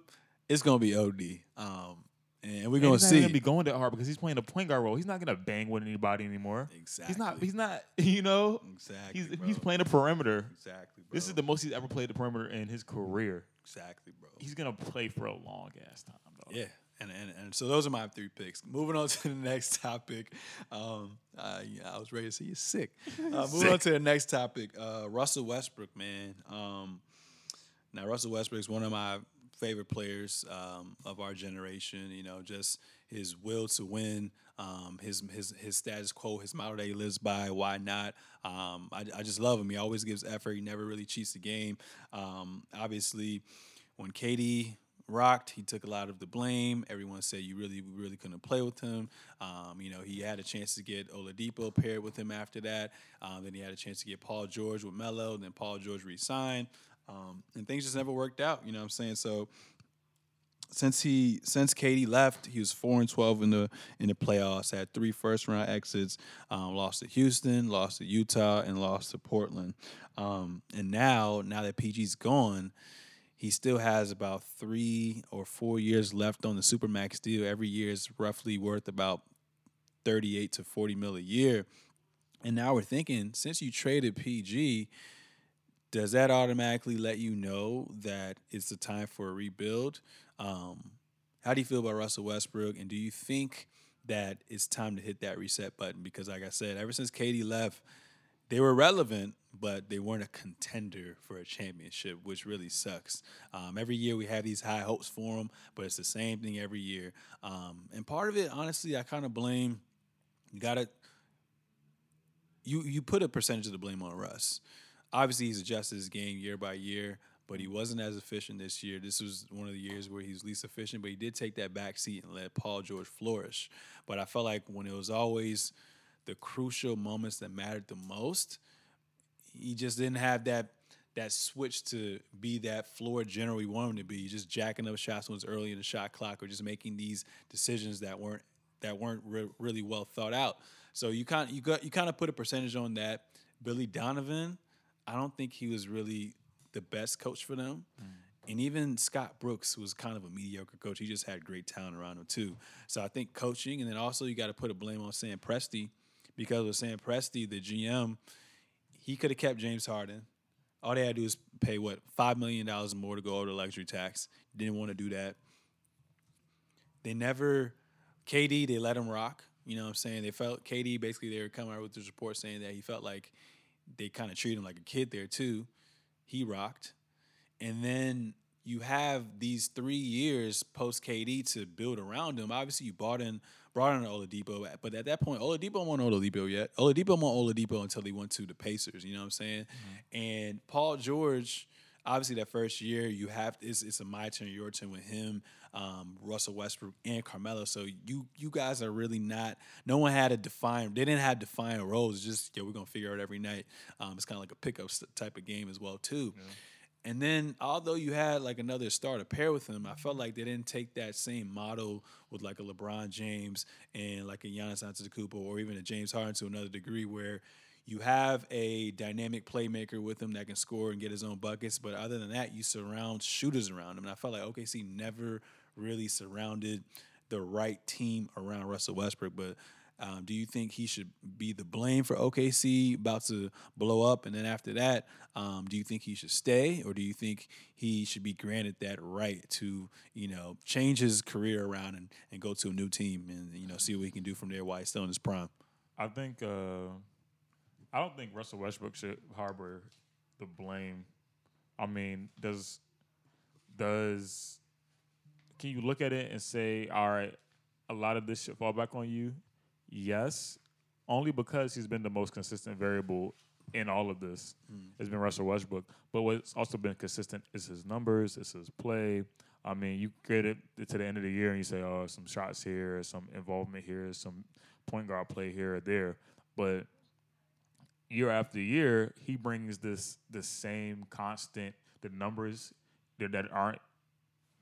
it's gonna be OD. Um, and we're gonna he's not see. gonna be going that hard because he's playing a point guard role. He's not gonna bang with anybody anymore. Exactly. He's not. He's not. [LAUGHS] You know. exactly. He's bro. he's playing a perimeter. Exactly. Bro. This is the most he's ever played the perimeter in his career. exactly, bro. He's gonna play for a long ass time. Though. Yeah. And, and, and so those are my three picks. Moving on [LAUGHS] to the next topic. Um, uh, yeah, I was ready to see you sick. [LAUGHS] Uh, moving on to the next topic. Uh, Russell Westbrook, man. Um, now, Russell Westbrook is one of my favorite players um, of our generation. You know, just his will to win, um, his his his status quo, his motto that he lives by. Why not? Um, I, I just love him. He always gives effort. He never really cheats the game. Um, obviously, when KD rocked, he took a lot of the blame. Everyone said you really, really couldn't play with him. Um, you know, he had a chance to get Oladipo paired with him after that. Um, then he had a chance to get Paul George with Melo. Then Paul George re-signed, um, and things just never worked out. You know what I'm saying? So since he since KD left, he was four and twelve in the in the playoffs. Had three first round exits. Um, lost to Houston, lost to Utah, and lost to Portland. Um, and now, now that PG's gone, he still has about three or four years left on the supermax deal. Every year is roughly worth about thirty-eight to forty mil a year. And now we're thinking, since you traded PG, does that automatically let you know that it's the time for a rebuild? Um, how do you feel about Russell Westbrook? And do you think that it's time to hit that reset button? Because, like I said, ever since KD left, they were relevant, but they weren't a contender for a championship, which really sucks. Um, every year we have these high hopes for them, but it's the same thing every year. Um, and part of it, honestly, I kind of blame. You got to you you put a percentage of the blame on Russ. Obviously, he's adjusted his game year by year, but he mm-hmm. wasn't as efficient this year. This was one of the years where he was least efficient, but he did take that back seat and let Paul George flourish. But I felt like when it was always the crucial moments that mattered the most, he just didn't have that that switch to be that floor general he wanted him to be, just jacking up shots when it's early in the shot clock, or just making these decisions that weren't that weren't re- really well thought out. So you kind you got you kind of put a percentage on that. Billy Donovan, I don't think he was really the best coach for them. Mm. And even Scott Brooks was kind of a mediocre coach. He just had great talent around him too. So I think coaching, and then also you got to put a blame on Sam Presti because with Sam Presti, the GM, he could have kept James Harden. All they had to do is pay what five million dollars more to go over the luxury tax. Didn't want to do that. They never KD. They let him rock. You know what I'm saying? They felt KD basically they were coming out with this report saying that he felt like they kind of treated him like a kid there too. He rocked, and then you have these three years post KD to build around him. Obviously, you bought in brought in Oladipo, but at that point, Oladipo won't Oladipo yet. Oladipo won't Oladipo until he went to the Pacers. You know what I'm saying? Mm-hmm. And Paul George, obviously, that first year you have it's, it's a my turn, your turn with him, um, Russell Westbrook, and Carmelo. So you you guys are really not. No one had a define. They didn't have defined roles. Just yeah, we're gonna figure it out every night. Um, it's kind of like a pickup type of game as well too. And then, although you had like another star to pair with him, I felt like they didn't take that same model with like a LeBron James and like a Giannis Antetokounmpo or even a James Harden to another degree, where you have a dynamic playmaker with him that can score and get his own buckets. But other than that, you surround shooters around him. And I felt like OKC never really surrounded the right team around Russell Westbrook. But um, do you think he should be the blame for OKC about to blow up? And then after that, um, do you think he should stay, or do you think he should be granted that right to you know change his career around and, and go to a new team and you know see what he can do from there while he's still in his prime? I think uh, I don't think Russell Westbrook should harbor the blame. I mean, does does can you look at it and say, all right, a lot of this should fall back on you? Yes, only because he's been the most consistent variable in all of this. Hmm. It's been Russell Westbrook. But what's also been consistent is his numbers, it's his play. I mean, you get it to the end of the year and you say, oh, some shots here, some involvement here, some point guard play here or there. But year after year, he brings this the same constant, the numbers that, that aren't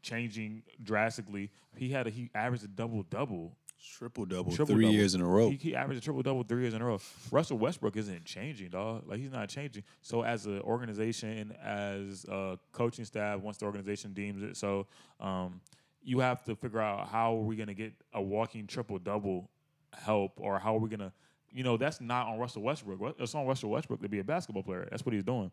changing drastically. He had a he averaged a double double Triple double Triple three double. years in a row. he, he averaged a triple double three years in a row. Russell Westbrook isn't changing, dog. Like he's not changing. So as an organization, as a coaching staff, once the organization deems it, so um, you have to figure out how are we gonna get a walking triple double help, or how are we gonna, you know, that's not on Russell Westbrook. It's on Russell Westbrook to be a basketball player. That's what he's doing.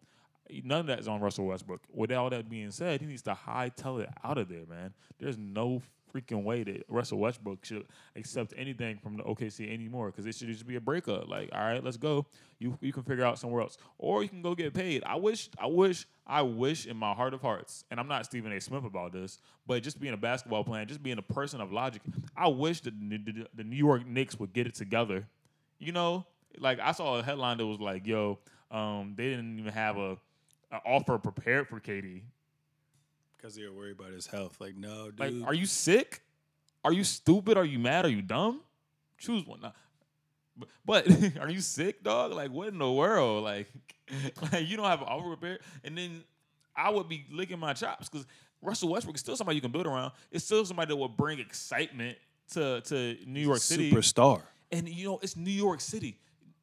None of that is on Russell Westbrook. With all that being said, he needs to hightail it out of there, man. There's no freaking way that Russell Westbrook should accept anything from the OKC anymore because it should just be a breakup. Like, all right, let's go. You you can figure out somewhere else, or you can go get paid. I wish, I wish, I wish in my heart of hearts, and I'm not Stephen A. Smith about this, but just being a basketball player, just being a person of logic, I wish that the, New York Knicks would get it together. You know, like I saw a headline that was like, "Yo, um, they didn't even have a, a offer prepared for KD." Because they were worried about his health. Like, no, dude. Like, are you sick? Are you stupid? Are you mad? Are you dumb? Choose one. Nah. But, but [LAUGHS] are you sick, dog? Like, what in the world? Like, [LAUGHS] like you don't have an offer prepared, and then I would be licking my chops because Russell Westbrook is still somebody you can build around. It's still somebody that will bring excitement to to New York City. superstar? And you know, it's New York City.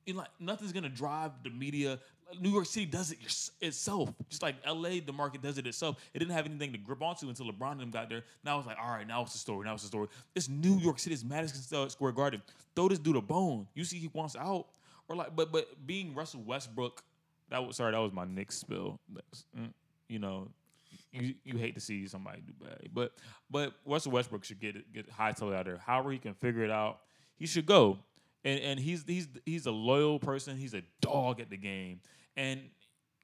You know, like nothing's gonna drive the media. New York City does it itself, just like LA. The market does it itself. It didn't have anything to grip onto until LeBron and them got there. Now it's like, all right, now it's the story. Now it's the story. It's New York City. It's Madison Square Garden. Throw this dude a bone. You see, he wants out, or like, but but being Russell Westbrook, that was sorry, that was my Knicks spill. Mm, you know, you you hate to see somebody do bad, but but Russell Westbrook should get get high out there. However he can figure it out, he should go. And and he's he's he's a loyal person. He's a dog at the game, and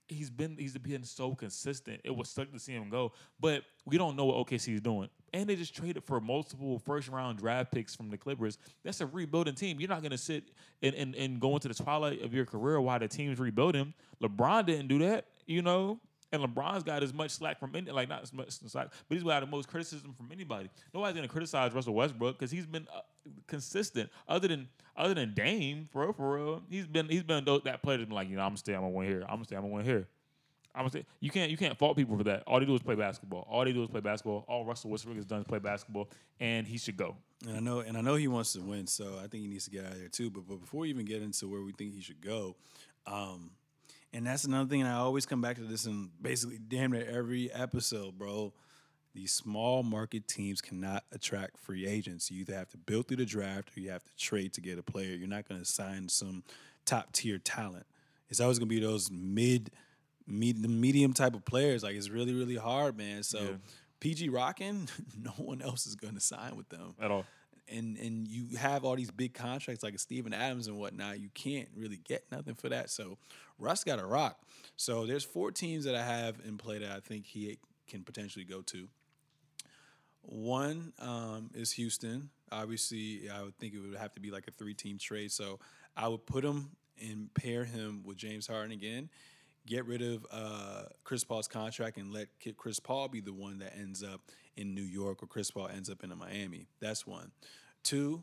he's been he's been so consistent. It was stuck to see him go, but we don't know what OKC is doing. And they just traded for multiple first round draft picks from the Clippers. That's a rebuilding team. You're not gonna sit and, and, and go into the twilight of your career while the team's rebuilding. LeBron didn't do that, you know. And LeBron's got as much slack from any, like not as much slack, but he's got the most criticism from anybody. Nobody's gonna criticize Russell Westbrook because he's been uh, consistent. Other than other than Dame, for real, for real, he's been he's been that player that's been like, you know, I'm gonna stay, I'm gonna win here, I'm gonna stay, I'm gonna win here. I'm gonna say you can't you can't fault people for that. All they do is play basketball. All they do is play basketball. All Russell Westbrook has done is play basketball, and he should go. And I know, and I know he wants to win, so I think he needs to get out of there too. But but before we even get into where we think he should go, um, and that's another thing. And I always come back to this in basically damn near every episode, bro. These small market teams cannot attract free agents. You either have to build through the draft or you have to trade to get a player. You're not going to sign some top tier talent. It's always going to be those mid, mid, the medium type of players. Like it's really, really hard, man. So Yeah. PG Rockin', [LAUGHS] no one else is going to sign with them At all. And and you have all these big contracts like a Steven Adams and whatnot, you can't really get nothing for that. So Russ got to rock. So there's four teams that I have in play that I think he can potentially go to. One um, is Houston. Obviously, I would think it would have to be like a three-team trade. So I would put him and pair him with James Harden again. Get rid of uh, Chris Paul's contract and let Chris Paul be the one that ends up in New York or Chris Paul ends up in Miami. That's one. Two,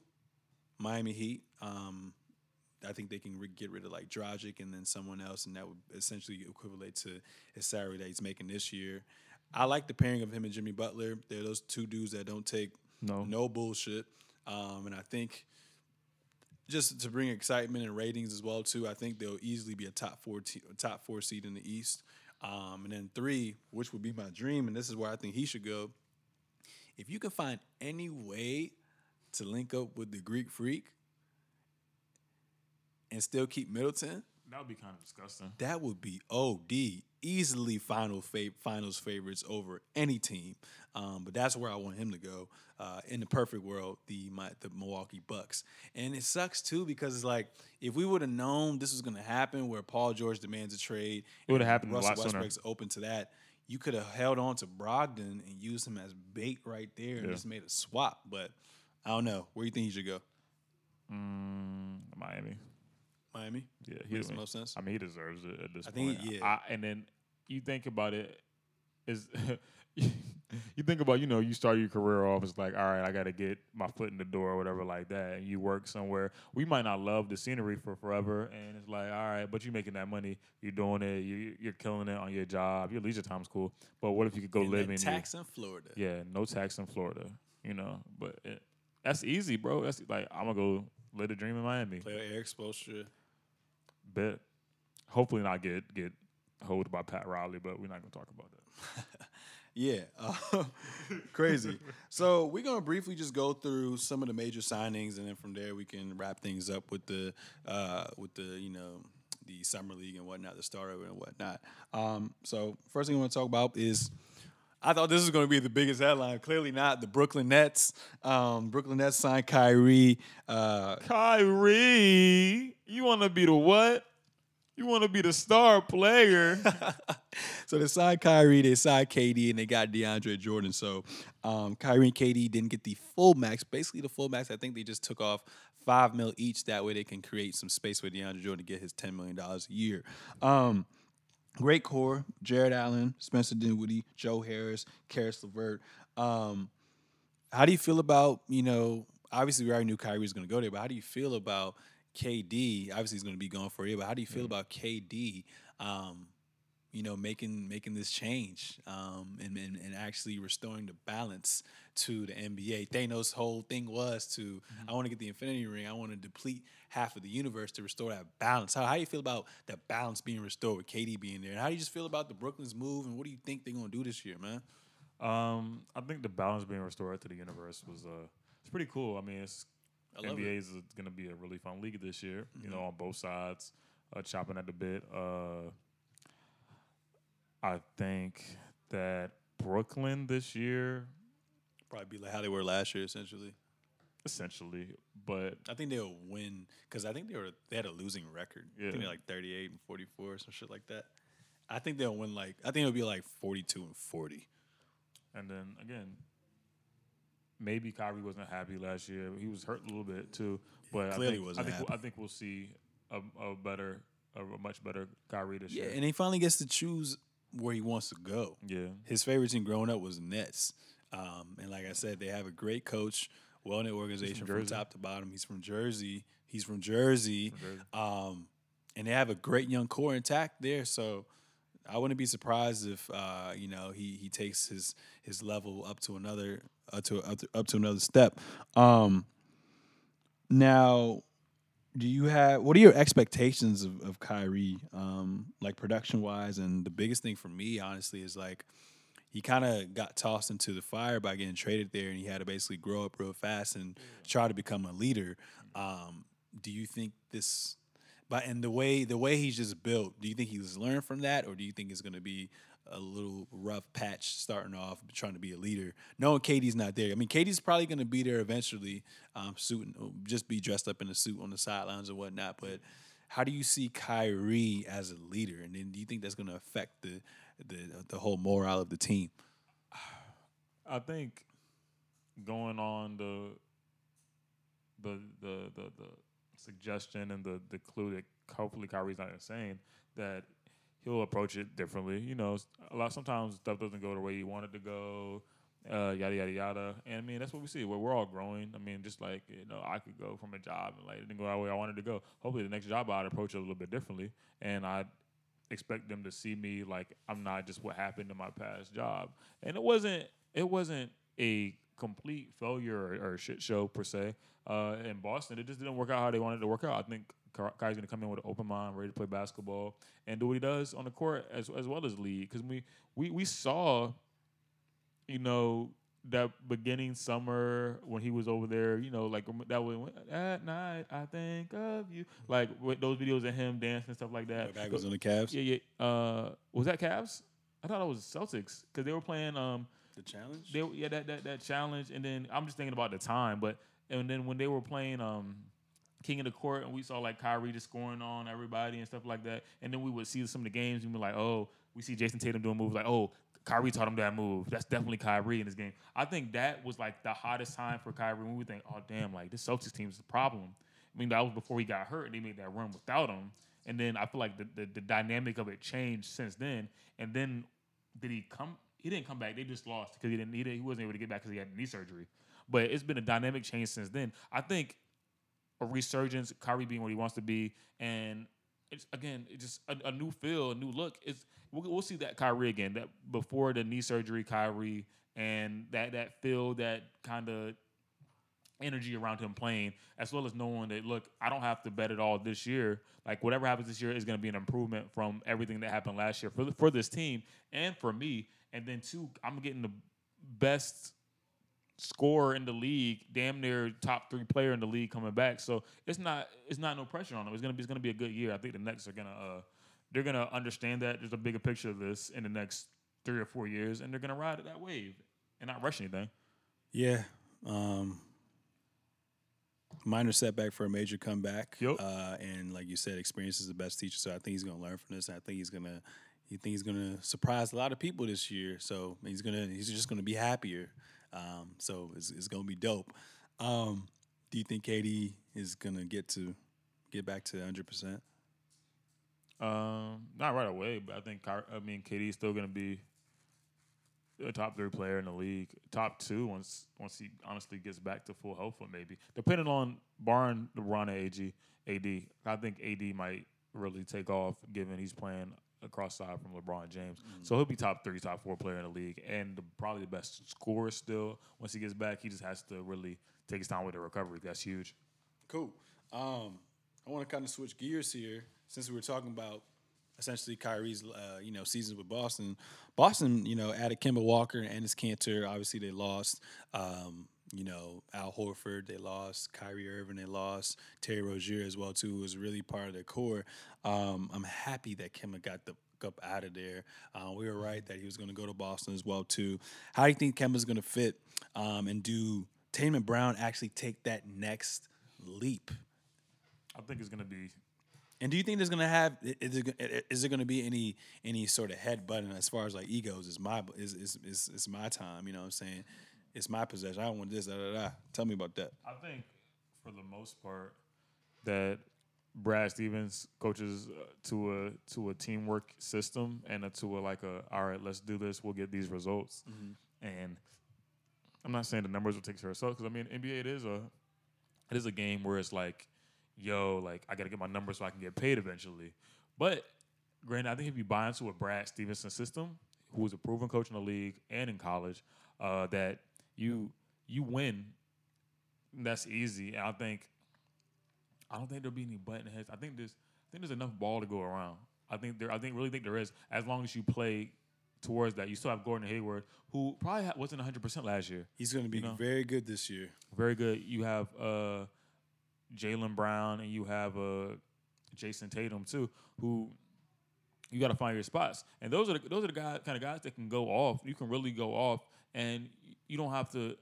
Miami Heat. Um, I think they can re- get rid of like Dragic and then someone else, and that would essentially equivalent to his salary that he's making this year. I like the pairing of him and Jimmy Butler. They're those two dudes that don't take No. no bullshit. Um, and I think just to bring excitement and ratings as well too. I think they'll easily be a top four te- top four seed in the East. Um, and then three, which would be my dream, and this is where I think he should go. If you can find any way to link up with the Greek Freak and still keep Middleton, That would be kind of disgusting. that would be OD. Easily final fa- finals favorites over any team. Um, but that's where I want him to go. Uh, in the perfect world, the my, the Milwaukee Bucks. And it sucks too because it's like if we would have known this was going to happen, where Paul George demands a trade, It would've and happened a Russell lot sooner. Westbrook's open to that. You could have held on to Brogdon and used him as bait right there and Yeah. just made a swap. But I don't know. Where you think he should go? Mm, Miami. Miami. Yeah, he Makes the most sense. I mean, he deserves it at this I think point. he- yeah. I, and then you think about it, is [LAUGHS] you think about you know you start your career off it's like all right I got to get my foot in the door or whatever like that, and you work somewhere. We might not love the scenery for forever, and it's like all right, but you're making that money, you're doing it, you, you're killing it on your job. Your leisure time's cool, but what if you could go And live in your- tax in Florida. yeah, no tax in Florida, you know, but it, that's easy, bro. That's like I'm gonna go live the dream in Miami. Play with Erik Spoelstra. Bet. Hopefully not get get hold by Pat Riley, but we're not gonna talk about that. [LAUGHS] Yeah, uh, [LAUGHS] crazy. So we're gonna briefly just go through some of the major signings, and then from there we can wrap things up with the uh, with the you know the summer league and whatnot, the starter and whatnot. Um, so first thing I want to talk about is. I thought this was going to be the biggest headline. Clearly not. The Brooklyn Nets. Um, Brooklyn Nets signed Kyrie. Uh, Kyrie, you want to be the what? You want to be the star player? [LAUGHS] so they signed Kyrie, they signed KD, and they got DeAndre Jordan. So um, Kyrie and KD didn't get the full max. Basically, the full max. I think they just took off five mil each. That way, they can create some space for DeAndre Jordan to get his ten million dollars a year. Um, great core: Jarrett Allen, Spencer Dinwiddie, Joe Harris, Caris LeVert. Um, how do you feel about you know? Obviously, we already knew Kyrie was going to go there, but how do you feel about KD? Obviously, he's going to be gone for a year, but how do you feel about KD? Um, you know, making making this change um, and, and and actually restoring the balance to the NBA. Thanos' whole thing was to I want to get the Infinity Ring. I want to deplete half of the universe to restore that balance. How how do you feel about that balance being restored with KD being there? And how do you just feel about the Brooklyn's move? And what do you think they're gonna do this year, man? um, I think the balance being restored to the universe was uh, it's pretty cool. I mean, it's I NBA it. is going to be a really fun league this year. You know, on both sides, uh, chopping at the bit. Uh, I think that Brooklyn this year, Probably be like how they were last year, essentially. essentially, but I think they'll win because I think they were they had a losing record. I think Yeah. they're like thirty eight and forty four or some shit like that. I think they'll win like I think it'll be like forty two and forty. And then again, maybe Kyrie wasn't happy last year. He was hurt a little bit too. But clearly I think, wasn't I think, happy. We'll, I think we'll see a, a better, a, a much better Kyrie this Yeah, year. and he finally gets to choose where he wants to go. yeah, His favorite team growing up was Nets, um, and like I said, they have a great coach, well knit organization from, Jersey. top to bottom. He's from Jersey. He's from Jersey, From Jersey. Um, and they have a great young core intact there. So I wouldn't be surprised if uh, you know he he takes his his level up to another up to up to, up to another step. Um, now, do you have what are your expectations of, of Kyrie, um, like production wise? And the biggest thing for me, honestly, is like he kind of got tossed into the fire by getting traded there, and he had to basically grow up real fast and try to become a leader. Um, do you think this? But and the way the way he's just built, do you think he's learned from that, or do you think it's going to be a little rough patch starting off, trying to be a leader? Knowing KD's not there, I mean, KD's probably going to be there eventually, um, suit just be dressed up in a suit on the sidelines or whatnot. But how do you see Kyrie as a leader, and then do you think that's going to affect the the the whole morale of the team? I think going on the the the the, the suggestion and the the clue that hopefully Kyrie's not insane that he'll approach it differently. You know, a lot sometimes stuff doesn't go the way you want it to go. Uh, yada yada yada, and I mean that's what we see. Where we're all growing. I mean, just like you know, I could go from a job and like it didn't go the way I wanted to go. Hopefully, the next job I'd approach it a little bit differently, and I expect them to see me like I'm not just what happened in my past job. And it wasn't it wasn't a complete failure or, or shit show per se. Uh, in Boston, it just didn't work out how they wanted it to work out. I think Kyrie's going to come in with an open mind, ready to play basketball, and do what he does on the court as as well as lead. Because we we we saw, you know, that beginning summer when he was over there, you know, like that was at night I think of you, like with those videos of him dancing and stuff like that. Back was on the Cavs. Yeah, yeah. Uh, was that Cavs? I thought it was Celtics because they were playing. Um, The challenge. they yeah that, that that challenge, and then I'm just thinking about the time, but and then when they were playing um King of the Court, and we saw like Kyrie just scoring on everybody and stuff like that, and then we would see some of the games and we'd be like, oh, we see Jayson Tatum doing moves like, oh, Kyrie taught him that move. That's definitely Kyrie in this game. I think that was like the hottest time for Kyrie when we think, oh damn, like this Celtics team is a problem. I mean, that was before he got hurt and they made that run without him. And then I feel like the, the, the dynamic of it changed since then. And then did he come? He didn't come back. They just lost because he didn't. He, didn't, he wasn't able to get back because he had knee surgery. But it's been a dynamic change since then. I think a resurgence, Kyrie being where he wants to be, and it's again it's just a, a new feel, a new look. It's we'll, we'll see that Kyrie again. That before the knee surgery, Kyrie, and that that feel, that kind of energy around him playing, as well as knowing that look, I don't have to bet it all this year. Like whatever happens this year is going to be an improvement from everything that happened last year for for this team and for me. And then two, I'm getting the best scorer in the league, damn near top three player in the league coming back. So it's not it's not no pressure on them. It's gonna be it's gonna be a good year. I think the Nets are gonna uh, they're gonna understand that there's a bigger picture of this in the next three or four years, and they're gonna ride that wave and not rush anything. Yeah. Um, minor setback for a major comeback. Yep. Uh, and like you said, experience is the best teacher. So I think he's going to learn from this. I think he's going to. He think he's gonna surprise a lot of people this year, so he's gonna he's just gonna be happier. Um, so it's, it's gonna be dope. Um, do you think KD is gonna get to get back to hundred percent? Um, not right away, but I think I mean KD's still gonna be a top three player in the league, top two once once he honestly gets back to full health, maybe depending on barring LeBron and AG, AD. I think AD might really take off given he's playing across side from LeBron James, so he'll be top three, top four player in the league, and the, probably the best scorer still. Once he gets back, he just has to really take his time with the recovery. That's huge. Cool. Um, I want to kind of switch gears here since we were talking about essentially Kyrie's uh, you know seasons with Boston. Boston, you know, added Kemba Walker and Enes Kanter. Obviously, they lost. Um, you know, Al Horford, they lost. Kyrie Irving, they lost. Terry Rozier as well too, who was really part of their core. Um, I'm happy that Kemba got the up out of there. Uh, we were right that he was going to go to Boston as well too. How do you think Kemba's going to fit um, and do Tatum and Brown actually take that next leap? I think it's gonna be And do you think there's gonna have is there, is there gonna be any any sort of headbutting as far as like egos? Is my is is is, is my time? You know what I'm saying? It's my possession. I don't want this. Da, da, da. Tell me about that. I think for the most part that Brad Stevens coaches uh, to a to a teamwork system and a, to a like a all right, let's do this. We'll get these results. And I'm not saying the numbers will take care of itself because I mean NBA it is a it is a game where it's like, yo, like I got to get my numbers so I can get paid eventually. But granted, I think if you buy into a Brad Stevenson system, who is a proven coach in the league and in college, uh, that you you win that's easy. And I think I don't think there'll be any button heads. I think there's I think there's enough ball to go around. I think there I think really think there is as long as you play towards that. You still have Gordon Hayward, who probably wasn't 100 percent last year. He's gonna be know. very good this year. Very good. You have uh, Jaylen Brown and you have uh, Jayson Tatum too, who you got to find your spots. And those are the, those are the guys, kind of guys that can go off. You can really go off, and you don't have to.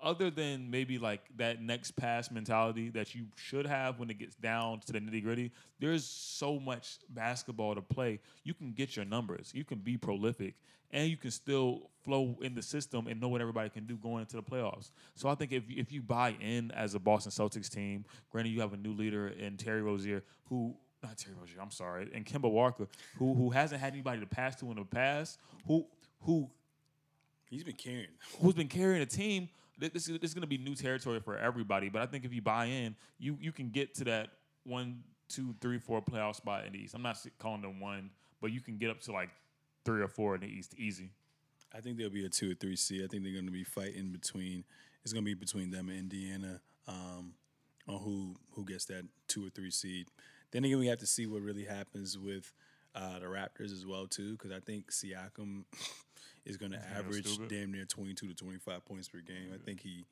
Other than maybe like that next pass mentality that you should have when it gets down to the nitty gritty, there's so much basketball to play. You can get your numbers, you can be prolific, and you can still flow in the system and know what everybody can do going into the playoffs. So I think if if you buy in as a Boston Celtics team, granted you have a new leader in Terry Rozier who not Terry Rozier, I'm sorry, and Kemba Walker who who hasn't had anybody to pass to in the past, who who He's been carrying. who's been carrying a team. This is, this is going to be new territory for everybody. But I think if you buy in, you you can get to that one, two, three, four playoff spot in the East. I'm not calling them one, but you can get up to like three or four in the East easy. I think there'll be a two or three seed. I think they're going to be fighting between. It's going to be between them and Indiana um, on who who gets that two or three seed. Then again, we have to see what really happens with uh, the Raptors as well too, because I think Siakam [LAUGHS] is going to average damn near twenty two to twenty five points per game. I think he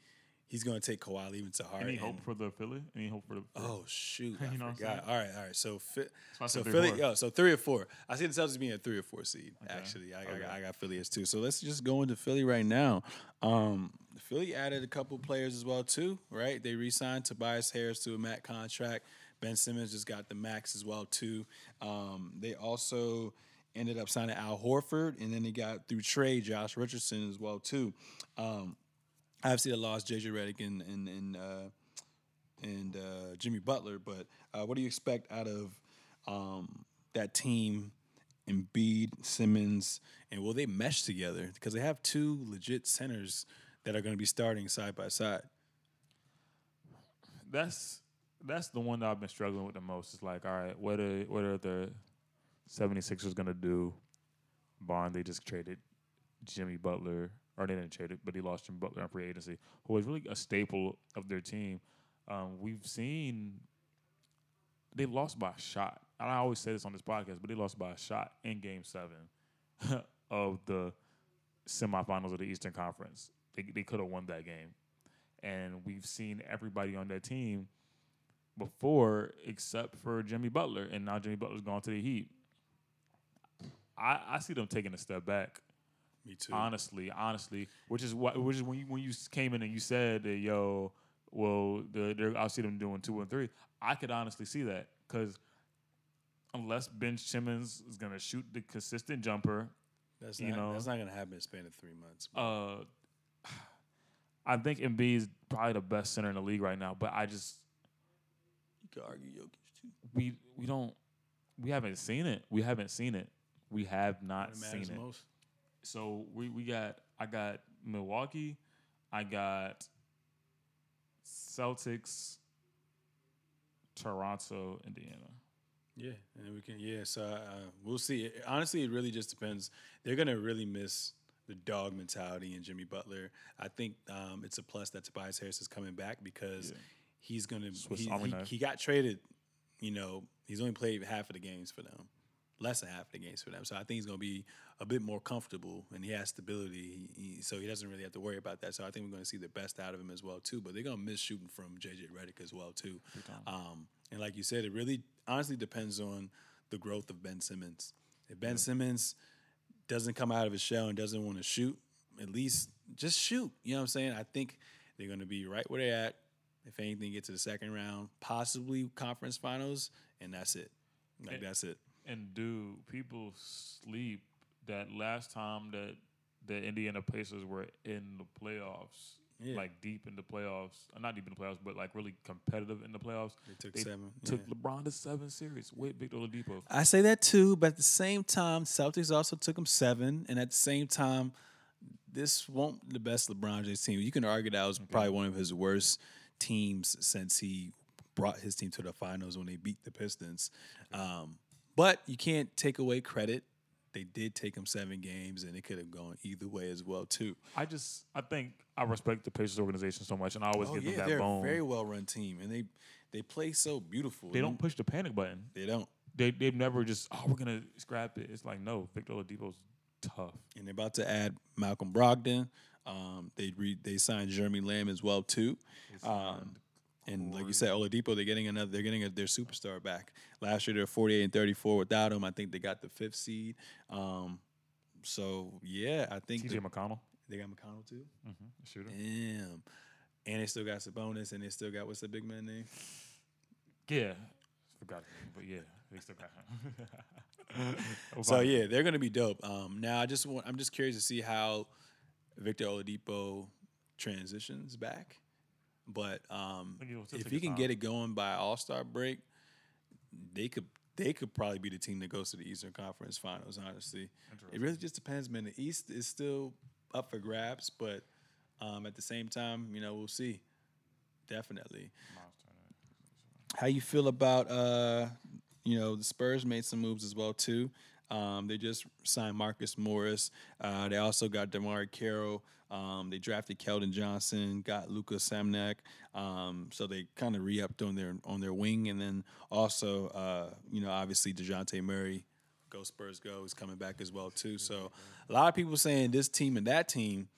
he's going to take Kawhi even to heart. Any hope for the Philly? Any hope for the? Oh shoot! [LAUGHS] I You know forgot. All right, all right. So, fi- so said three or Philly, four. yo, so three or four. I see the Celtics being a three or four seed. Actually, I, I, Okay. got, I got Philly as two. So let's just go into Philly right now. Um, Philly added a couple players as well too. Right? They re-signed Tobias Harris to a mat contract. Ben Simmons just got the max as well too. Um, they also ended up signing Al Horford, and then they got through trade Josh Richardson as well too. Um, obviously, they lost JJ Redick and and, and uh, and uh, Jimmy Butler. But uh, what do you expect out of um, that team? Embiid, Simmons, and will they mesh together? Because they have two legit centers that are going to be starting side by side. that's that's the one that I've been struggling with the most. It's like, all right, what are what are the 76ers gonna do? Bond, they just traded Jimmy Butler, or they didn't trade it, but he lost Jimmy Butler in free agency, who was really a staple of their team. Um, we've seen they lost by a shot. And I always say this on this podcast, but they lost by a shot in Game Seven [LAUGHS] of the semifinals of the Eastern Conference. They they could have won that game, and we've seen everybody on that team before except for Jimmy Butler, and now Jimmy Butler's gone to the Heat. I, I see them taking a step back. Me too. Honestly, honestly, which is what which is when you when you came in and you said that yo, well, the, they're, I see them doing two and three. I could honestly see that because unless Ben Simmons is gonna shoot the consistent jumper, that's you not, know- that's not going to happen in a span of three months. uh, [SIGHS] I think Embiid is probably the best center in the league right now. But I just could argue Jokic too. we we don't we haven't seen it. We haven't seen it. We have not What seen it. most? So we we got I got Milwaukee, I got Celtics, Toronto, Indiana. Yeah, and we can. Yeah, so uh, we'll see. Honestly, it really just depends. They're gonna really miss the dog mentality in Jimmy Butler. I think um, it's a plus that Tobias Harris is coming back because Yeah. He's gonna. Swiss He, he, he got traded. You know, he's only played half of the games for them, less than half of the games for them. So I think he's gonna be a bit more comfortable, and he has stability. He, he- so he doesn't really have to worry about that. So I think we're gonna see the best out of him as well too. But they're gonna miss shooting from JJ Redick as well too. Um, and like you said, it really honestly depends on the growth of Ben Simmons. If Ben Simmons doesn't come out of his shell and doesn't want to shoot, at least just shoot. You know what I'm saying? I think they're going to be right where they're at. If anything, get to the second round, possibly conference finals, and that's it. Like Yeah. that's it. And do people sleep that last time that the Indiana Pacers were in the playoffs, Yeah. like deep in the playoffs, uh, not deep in the playoffs, but like really competitive in the playoffs? They took They seven. Took yeah. LeBron to seven series with Victor Oladipo. I say that too, but at the same time, Celtics also took him seven, and at the same time, this won't the best LeBron James team. You can argue that was probably one of his worst teams since he brought his team to the finals when they beat the Pistons. Um, but you can't take away credit. They did take him seven games, and it could have gone either way as well too. I just I think I respect the Pacers organization so much, and I always Oh give yeah, them that they're bone. a very well run team, and they they play so beautiful. they don't push the panic button. They don't. They they've never just oh we're gonna scrap it. It's like no, Victor Oladipo's tough. and they're about to add Malcolm Brogdon. Um, they re- they signed Jeremy Lamb as well too. Um, and like you said, Oladipo, they're getting another. They're getting a, their superstar back. Last year they're 48 and 34 without him. I think they got the fifth seed. Um, so yeah, I think T.J. the- McConnell, they got McConnell too. mm-hmm, shooter. Damn. And they still got Sabonis, and they still got what's the big man name? Yeah, forgot, name, but yeah, they still got him. [LAUGHS] So yeah, they're gonna be dope. Um, now I just want I'm just curious to see how Victor Oladipo transitions back. But um, think it'll still if he can time. get it going by All Star break, they could they could probably be the team that goes to the Eastern Conference Finals. Honestly, it really just depends, man. The East is still up for grabs, but um, at the same time, you know, we'll see. Definitely. How you feel about uh, you know, the Spurs made some moves as well too. Um, they just signed Marcus Morris. Uh, they also got DeMarre Carroll. Um, they drafted Keldon Johnson, got Luka Samanic. Um, so they kind of re-upped on their on their wing, and then also, uh, you know, obviously Dejounte Murray, go Spurs go, is coming back as well too. So a lot of people saying this team and that team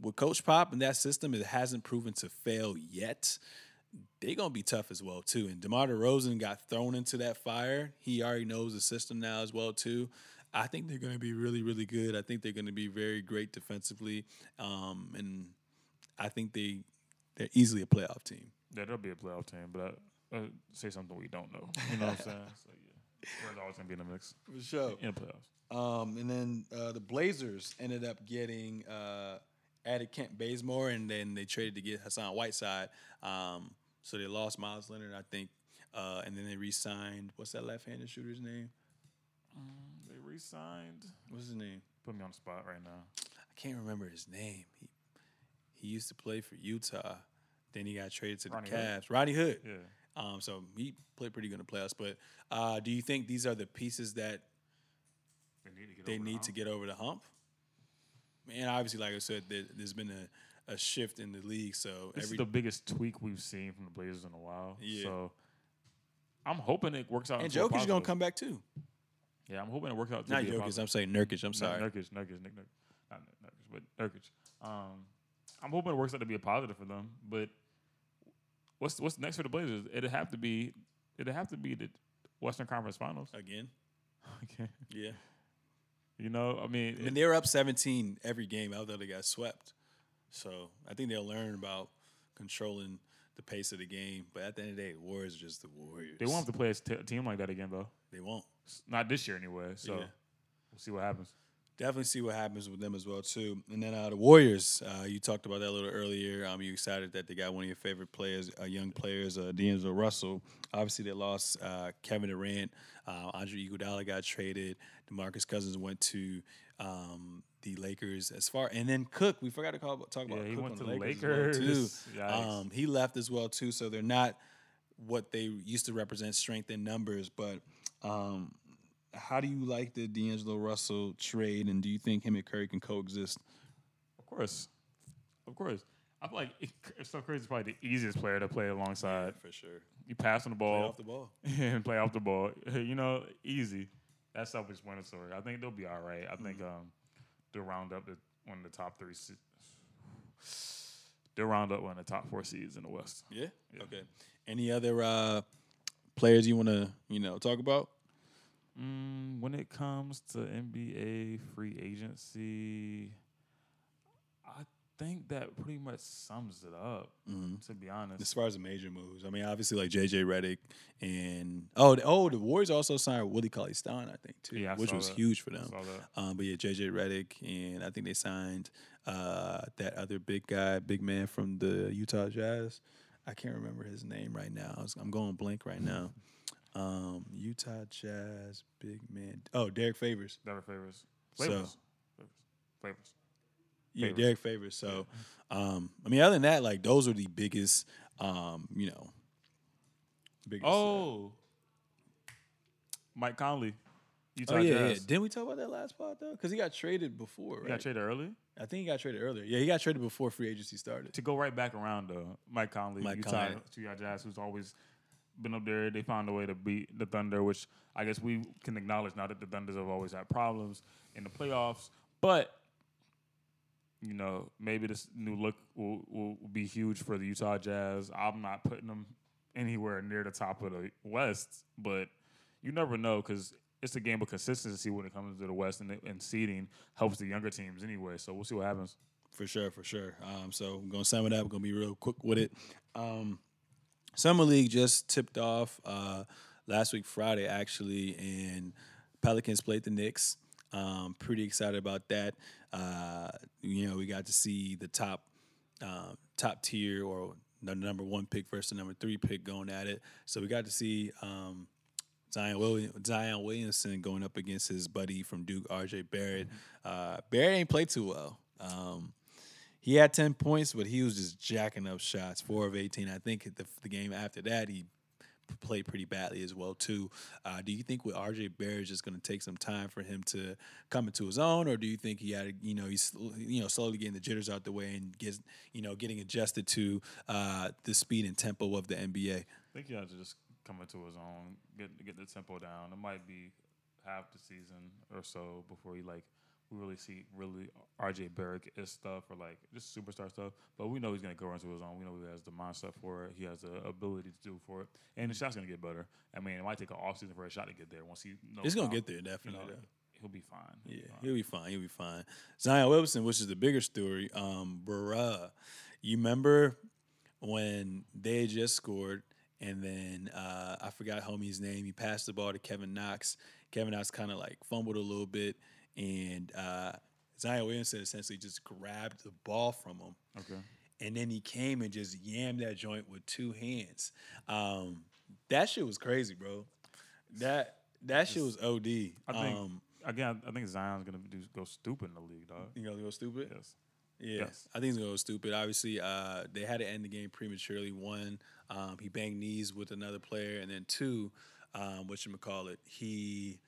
with Coach Pop and that system, it hasn't proven to fail yet. They're gonna be tough as well too. And DeMar DeRozan got thrown into that fire. He already knows the system now as well too. I think they're gonna be really, really good. I think they're gonna be very great defensively, um, and I think they they're easily a playoff team. Yeah, they'll be a playoff team, but I, uh, say something we don't know. You know what I'm [LAUGHS] saying? So yeah, we're always gonna be in the mix For sure. in the playoffs. Um, and then uh, the Blazers ended up getting uh, added Kent Bazemore, and then they traded to get Hassan Whiteside. Um, so they lost Meyers Leonard, I think, uh, and then they re-signed. What's that left-handed shooter's name? They re-signed. What's his name? Put me on the spot right now. I can't remember his name. He he used to play for Utah. Then he got traded to the Ronnie Hood. Cavs. Rodney Hood. Yeah. Um, so he played pretty good in the playoffs. But uh, do you think these are the pieces that They need to get they over the need hump. to get over the hump. And obviously, like I said, there, there's been a, a shift in the league. So This every is the biggest tweak we've seen from the Blazers in a while. Yeah. So I'm hoping it works out. and Jokic's gonna come back too. Yeah, I'm hoping it works out. Not Jokic. I'm saying Nurkic. I'm sorry. Nurkic, Nurkic, Nick, Nurkic, not Nurkic, but Nurkic. Um, I'm hoping it works out to be a positive for them. But what's what's next for the Blazers? It'd have to be it'd have to be the Western Conference Finals. Again. [LAUGHS] Okay. Yeah. You know, I mean, I mean, they were up 17 every game, although they got swept. So I think they'll learn about controlling the pace of the game. But at the end of the day, Warriors are just the Warriors. they won't have to play a t- team like that again, though. They won't. Not this year, anyway. So Yeah. we'll see what happens. Definitely see what happens with them as well too. And then uh, the Warriors, uh, you talked about that a little earlier. Um, you excited that they got one of your favorite players, uh, young players, uh, D'Angelo Russell. Obviously, they lost uh, Kevin Durant. Uh, Andre Iguodala got traded. DeMarcus Cousins went to um, the Lakers. As far and then Cook, we forgot to call, talk about Yeah, he Cook went on to the the Lakers, well, too. [LAUGHS] Um, he left as well too. So they're not what they used to represent, strength in numbers, but. Um, how do you like the D'Angelo Russell trade, and do you think him and Curry can coexist? Of course, of course. I feel like it, it's so crazy. It's probably the easiest player to play alongside. for sure. You pass on the Play ball off the ball. [LAUGHS] and play off the ball. [LAUGHS] You know, easy. That's self-explanatory. I think they'll be all right. I think Mm-hmm. um, they'll round up the, one of the top three. Se- they'll round up one of the top four seeds in the West. Yeah? Yeah. Okay. Any other uh, players you want to you know talk about? Mm, when it comes to NBA free agency, think that pretty much sums it up. To be honest, As far as the major moves, I mean, obviously like JJ Redick and oh, the, oh, the Warriors also signed Willie Cauley Stein, I think too, Yeah, I which was that. huge for them. Um, but yeah, JJ Redick, and I think they signed uh, that other big guy, big man from the Utah Jazz. I can't remember his name right now. I'm going blank right now. Um, Utah Jazz, big man. Oh, Derrick Favors. Derrick Favors. So- Favors. Favors. Yeah, Derrick Favors. So, um, I mean, other than that, like those are the biggest, um, you know, biggest. uh, Oh, Mike Conley. Utah oh yeah, yeah. Didn't we talk about that last part though? Because he got traded before, He got traded early I think he got traded earlier. Yeah, he got traded before free agency started. to go right back around though. Mike Conley, Mike Utah, Conley. Utah Jazz, who's always been up there. They found a way to beat the Thunder, which I guess we can acknowledge now that the Thunders have always had problems in the playoffs. But you know, maybe this new look will, will be huge for the Utah Jazz. I'm not putting them anywhere near the top of the West, but you never know because it's a game of consistency when it comes to the West, and, and seeding helps the younger teams anyway. So we'll see what happens. For sure, for sure. Um, so I'm gonna sum it up. Gonna be real quick with it. Um, Summer League just tipped off uh, last week, Friday actually, and Pelicans played the Knicks. Um, pretty excited about that. Uh, you know, we got to see the top um, top tier or the number one pick versus the number three pick going at it. So we got to see um, Zion, William, Zion Williamson going up against his buddy from Duke, R.J. Barrett. Uh, Barrett ain't played too well. Um, he had 10 points, but he was just jacking up shots, 4 of 18. I think the, the game after that, he played pretty badly as well too. Uh, do you think with RJ Barrett is just going to take some time for him to come into his own, or do you think he had to, you know he's you know slowly getting the jitters out the way and gets you know getting adjusted to uh, the speed and tempo of the NBA? I think he has to just come into his own, get get the tempo down. It might be half the season or so before he like we really see really RJ Barrett is stuff or like just superstar stuff. But we know he's gonna go into his own. We know he has the mindset for it. He has the ability to do for it, and the shot's gonna get better. I mean, it might take an off season for a shot to get there. Once he knows It's gonna how, get there you definitely. know, though. he'll be fine. He'll Yeah, be fine. he'll be fine. He'll be fine. Zion Wilson, which is the bigger story, um, bruh. You remember when they just scored and then uh, I forgot homie's name. He passed the ball to Kevin Knox. Kevin Knox kind of like fumbled a little bit, and uh, Zion Williamson essentially just grabbed the ball from him. Okay. And then he came and just yammed that joint with two hands. Um, that shit was crazy, bro. That that shit was OD. I think um, again. I think Zion's gonna do, go stupid in the league, dog. you gonna go stupid. Yes. Yeah, Yes. I think it's gonna go stupid. Obviously, uh, they had to end the game prematurely. One, um, he banged knees with another player, and then two, um, what you call it? He,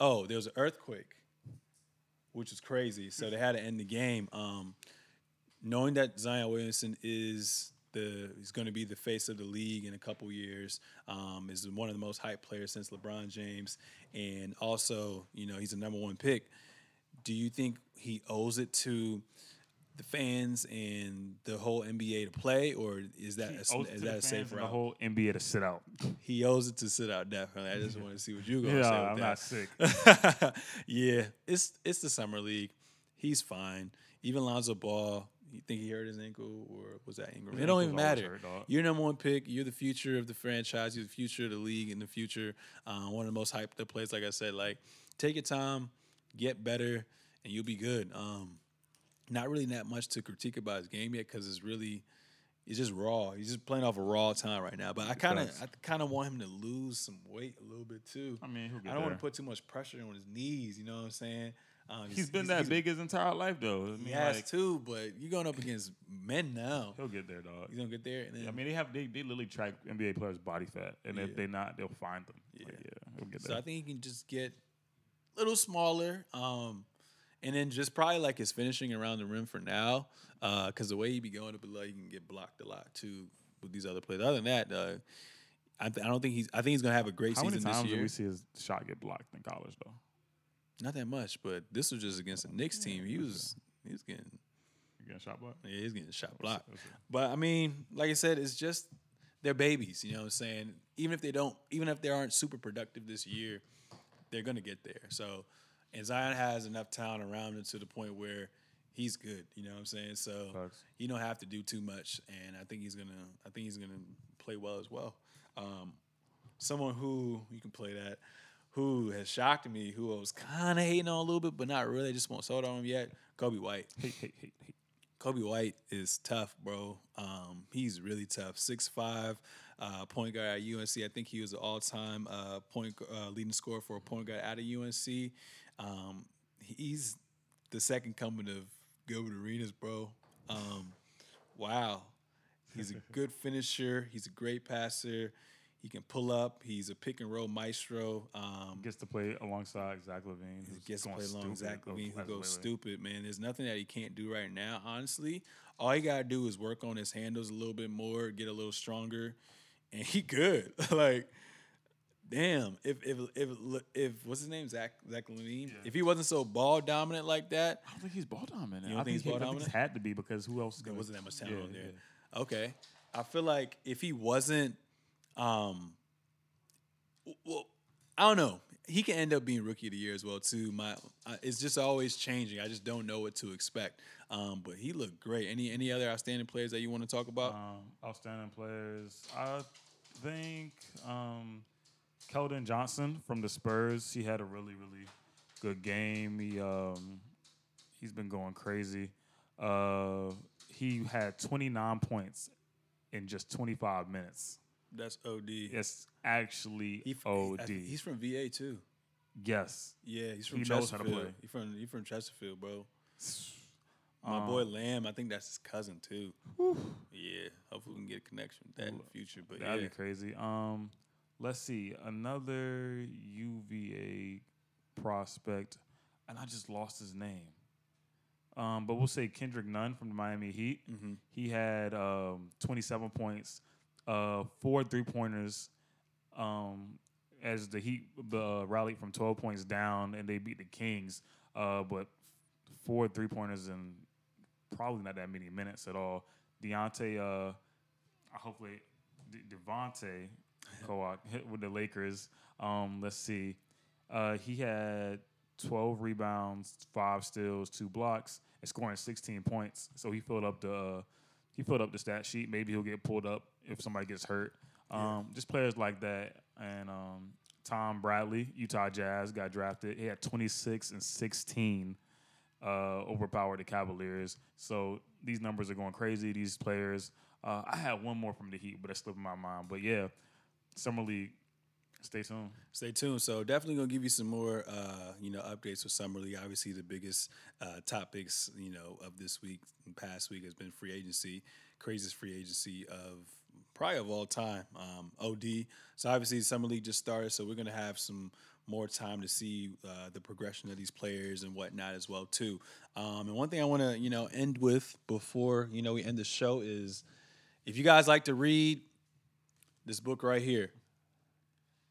oh, there was an earthquake, which was crazy. So they had to end the game. Um, knowing that Zion Williamson is the he's going to be the face of the league in a couple years, um, is one of the most hyped players since LeBron James, and also you know he's a number one pick. Do you think he owes it to the fans and the whole NBA to play, or is that a, is that a safe and the whole NBA to sit out. he owes it to sit out definitely. I just want to see what you gonna Yeah, say. I'm that. not sick. [LAUGHS] yeah, it's it's the summer league. He's fine. Even Lonzo Ball, you think he hurt his ankle or was that Ingram? His It don't even matter. hurt. You're number one pick. You're the future of the franchise. You're the future of the league in the future. Uh, one of the most hyped up players. Like I said, like take your time, get better, and you'll be good. Um, not really that much to critique about his game yet because it's really it's just raw. He's just playing off a raw time right now. But I kind of I kind of want him to lose some weight a little bit too. I mean, he'll get I don't want to put too much pressure on his knees. You know what I'm saying? Um, He's been that big his entire life, though. I mean, He has like, too, but you're going up against men now. He'll get there, dog. He's gonna get there, and then I mean, they have they, they literally track NBA players' body fat, and Yeah. if they're not, they'll find them. Yeah. Like, yeah, he'll get so. I think he can just get a little smaller, um, and then just probably like his finishing around the rim for now, because the way he be going up below, he can get blocked a lot too with these other players. Other than that, uh, I, th- I don't think he's. I think he's gonna have a great How many season times did we see his shot get blocked in college, though? Not that much, but this was just against the Knicks team. He was he was getting You getting shot blocked? yeah, he's getting shot Let's see, blocked. let's. But I mean, like I said, it's just they're babies. You know what I'm saying? Even if they don't, even if they aren't super productive this year, they're gonna get there. So, and Zion has enough talent around him to the point where he's good. You know what I'm saying? So Facts. you don't have to do too much, and I think he's gonna. I think he's gonna play well as well. Um, someone who you can play that. Who has shocked me? Who I was kind of hating on a little bit, but not really. Just won't sold on him yet. Coby White. Hate, hate, hate, hate. Coby White is tough, bro. Um, he's really tough. Six five, uh, point guard at UNC. I think he was the all time uh, point uh, leading scorer for a point guard out of UNC. Um, he's the second coming of Gilbert Arenas, bro. Um, wow, he's a good [LAUGHS] finisher. He's a great passer. He can pull up. He's a pick and roll maestro. Um, Gets to play alongside Zach LaVine. he gets to play along Zach LaVine, who goes stupid, man. There's nothing that he can't do right now, honestly. All he gotta do is work on his handles a little bit more, get a little stronger, and he good. [LAUGHS] like, damn, if if if if what's his name, Zach Zach LaVine, Yeah. if he wasn't so ball dominant like that, I don't think he's ball dominant. You don't I think he's he- ball I think dominant? had to be because who else? is there gonna- wasn't that much talent Yeah, on there. yeah. Okay, I feel like if he wasn't, um, well, I don't know. He can end up being rookie of the year as well too. My, uh, it's just always changing. I just don't know what to expect. Um, but he looked great. Any any other outstanding players that you want to talk about? Um, outstanding players. I think um, Keldon Johnson from the Spurs. He had a really really good game. He um, he's been going crazy. Uh, he had 29 points in just 25 minutes. That's OD. It's actually He, OD. He's from VA too. yes. Yeah, he's from He knows how to Chesterfield. play. He from he from Chesterfield, bro. My Um, boy Lamb, I think that's his cousin too. Yeah, hopefully we can get a connection with that in the future. But That'd yeah, be crazy. Um, let's see another UVA prospect, and I just lost his name. Um, but we'll say Kendrick Nunn from the Miami Heat. Mm-hmm. He had um, 27 points, uh, four three pointers. Um, as the Heat uh, rallied from 12 points down and they beat the Kings, uh, but four three pointers in probably not that many minutes at all. Deontay, uh, hopefully, De- Devontae Hit [LAUGHS] with the Lakers. Um, let's see. Uh, he had 12 rebounds, five steals, two blocks, and scoring 16 points. So he filled up the uh, he filled up the stat sheet. Maybe he'll get pulled up if somebody gets hurt. Um, Just players like that. And um, Tony Bradley, Utah Jazz, got drafted. He had 26 and 16 uh, overpowered the Cavaliers. So these numbers are going crazy. These players. Uh, I had one more from the Heat, but it slipped my mind. But yeah, summer league. Stay tuned. Stay tuned. So definitely gonna give you some more, uh, you know, updates for summer league. Obviously, the biggest uh, topics, you know, of this week past week has been free agency, craziest free agency of probably of all time. Um, OD. So obviously, summer league just started, so we're gonna have some more time to see uh, the progression of these players and whatnot as well too. Um, and one thing I want to, you know, end with before you know we end the show is, if you guys like to read this book right here.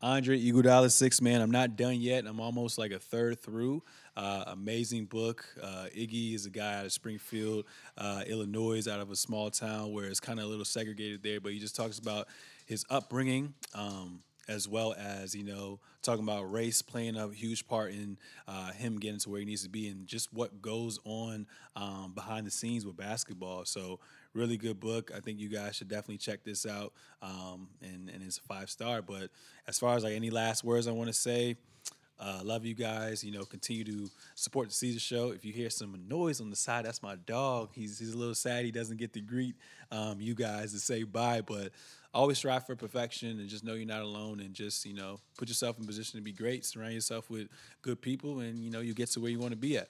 Andre Iguodala, Six Man. I'm not done yet. I'm almost like a third through. Uh, amazing book. Uh, Iggy is a guy out of Springfield, uh, Illinois, out of a small town where it's kind of a little segregated there. But he just talks about his upbringing, um, as well as you know talking about race playing a huge part in uh, him getting to where he needs to be, and just what goes on um, behind the scenes with basketball. So really good book. I think you guys should definitely check this out. Um, and, and it's a five star. But as far as like any last words I want to say, uh, love you guys. You know, continue to support the Seezus Show. If you hear some noise on the side, that's my dog. He's he's a little sad he doesn't get to greet um, you guys to say bye. But always strive for perfection and just know you're not alone. And just you know, put yourself in position to be great. Surround yourself with good people, and you know, you get to where you want to be at.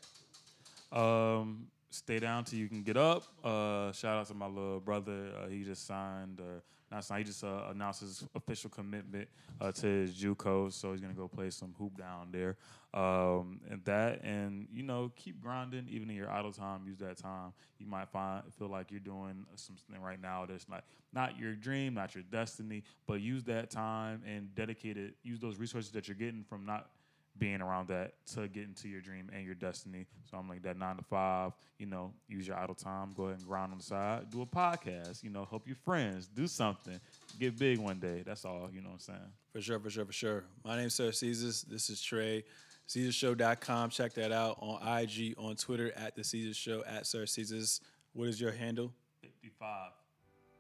Um, stay down till you can get up. Uh, shout out to my little brother. Uh, he just signed, or not signed. He just uh, announced his official commitment uh, to his JUCO, so he's gonna go play some hoop down there. Um, and that, and you know, keep grinding even in your idle time. Use that time. You might find feel like you're doing something right now that's like not your dream, not your destiny, but use that time and dedicate it. Use those resources that you're getting from not being around that to get into your dream and your destiny. So I'm like that nine to five, you know, use your idle time, go ahead and grind on the side, do a podcast, you know, help your friends, do something, get big one day. That's all, you know what I'm saying? For sure, for sure, for sure. My name's Sir Seezus. This is Tre. SeezusShow.com. Check that out on IG, on Twitter at the Seezus Show, at Sir Seezus. What is your handle? 55.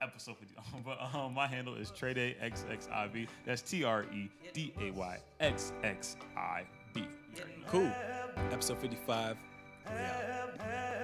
Episode 50. [LAUGHS] but um, my handle is Trey XXIV. That's T R E D A Y X X I B. Cool. Episode 55. We out.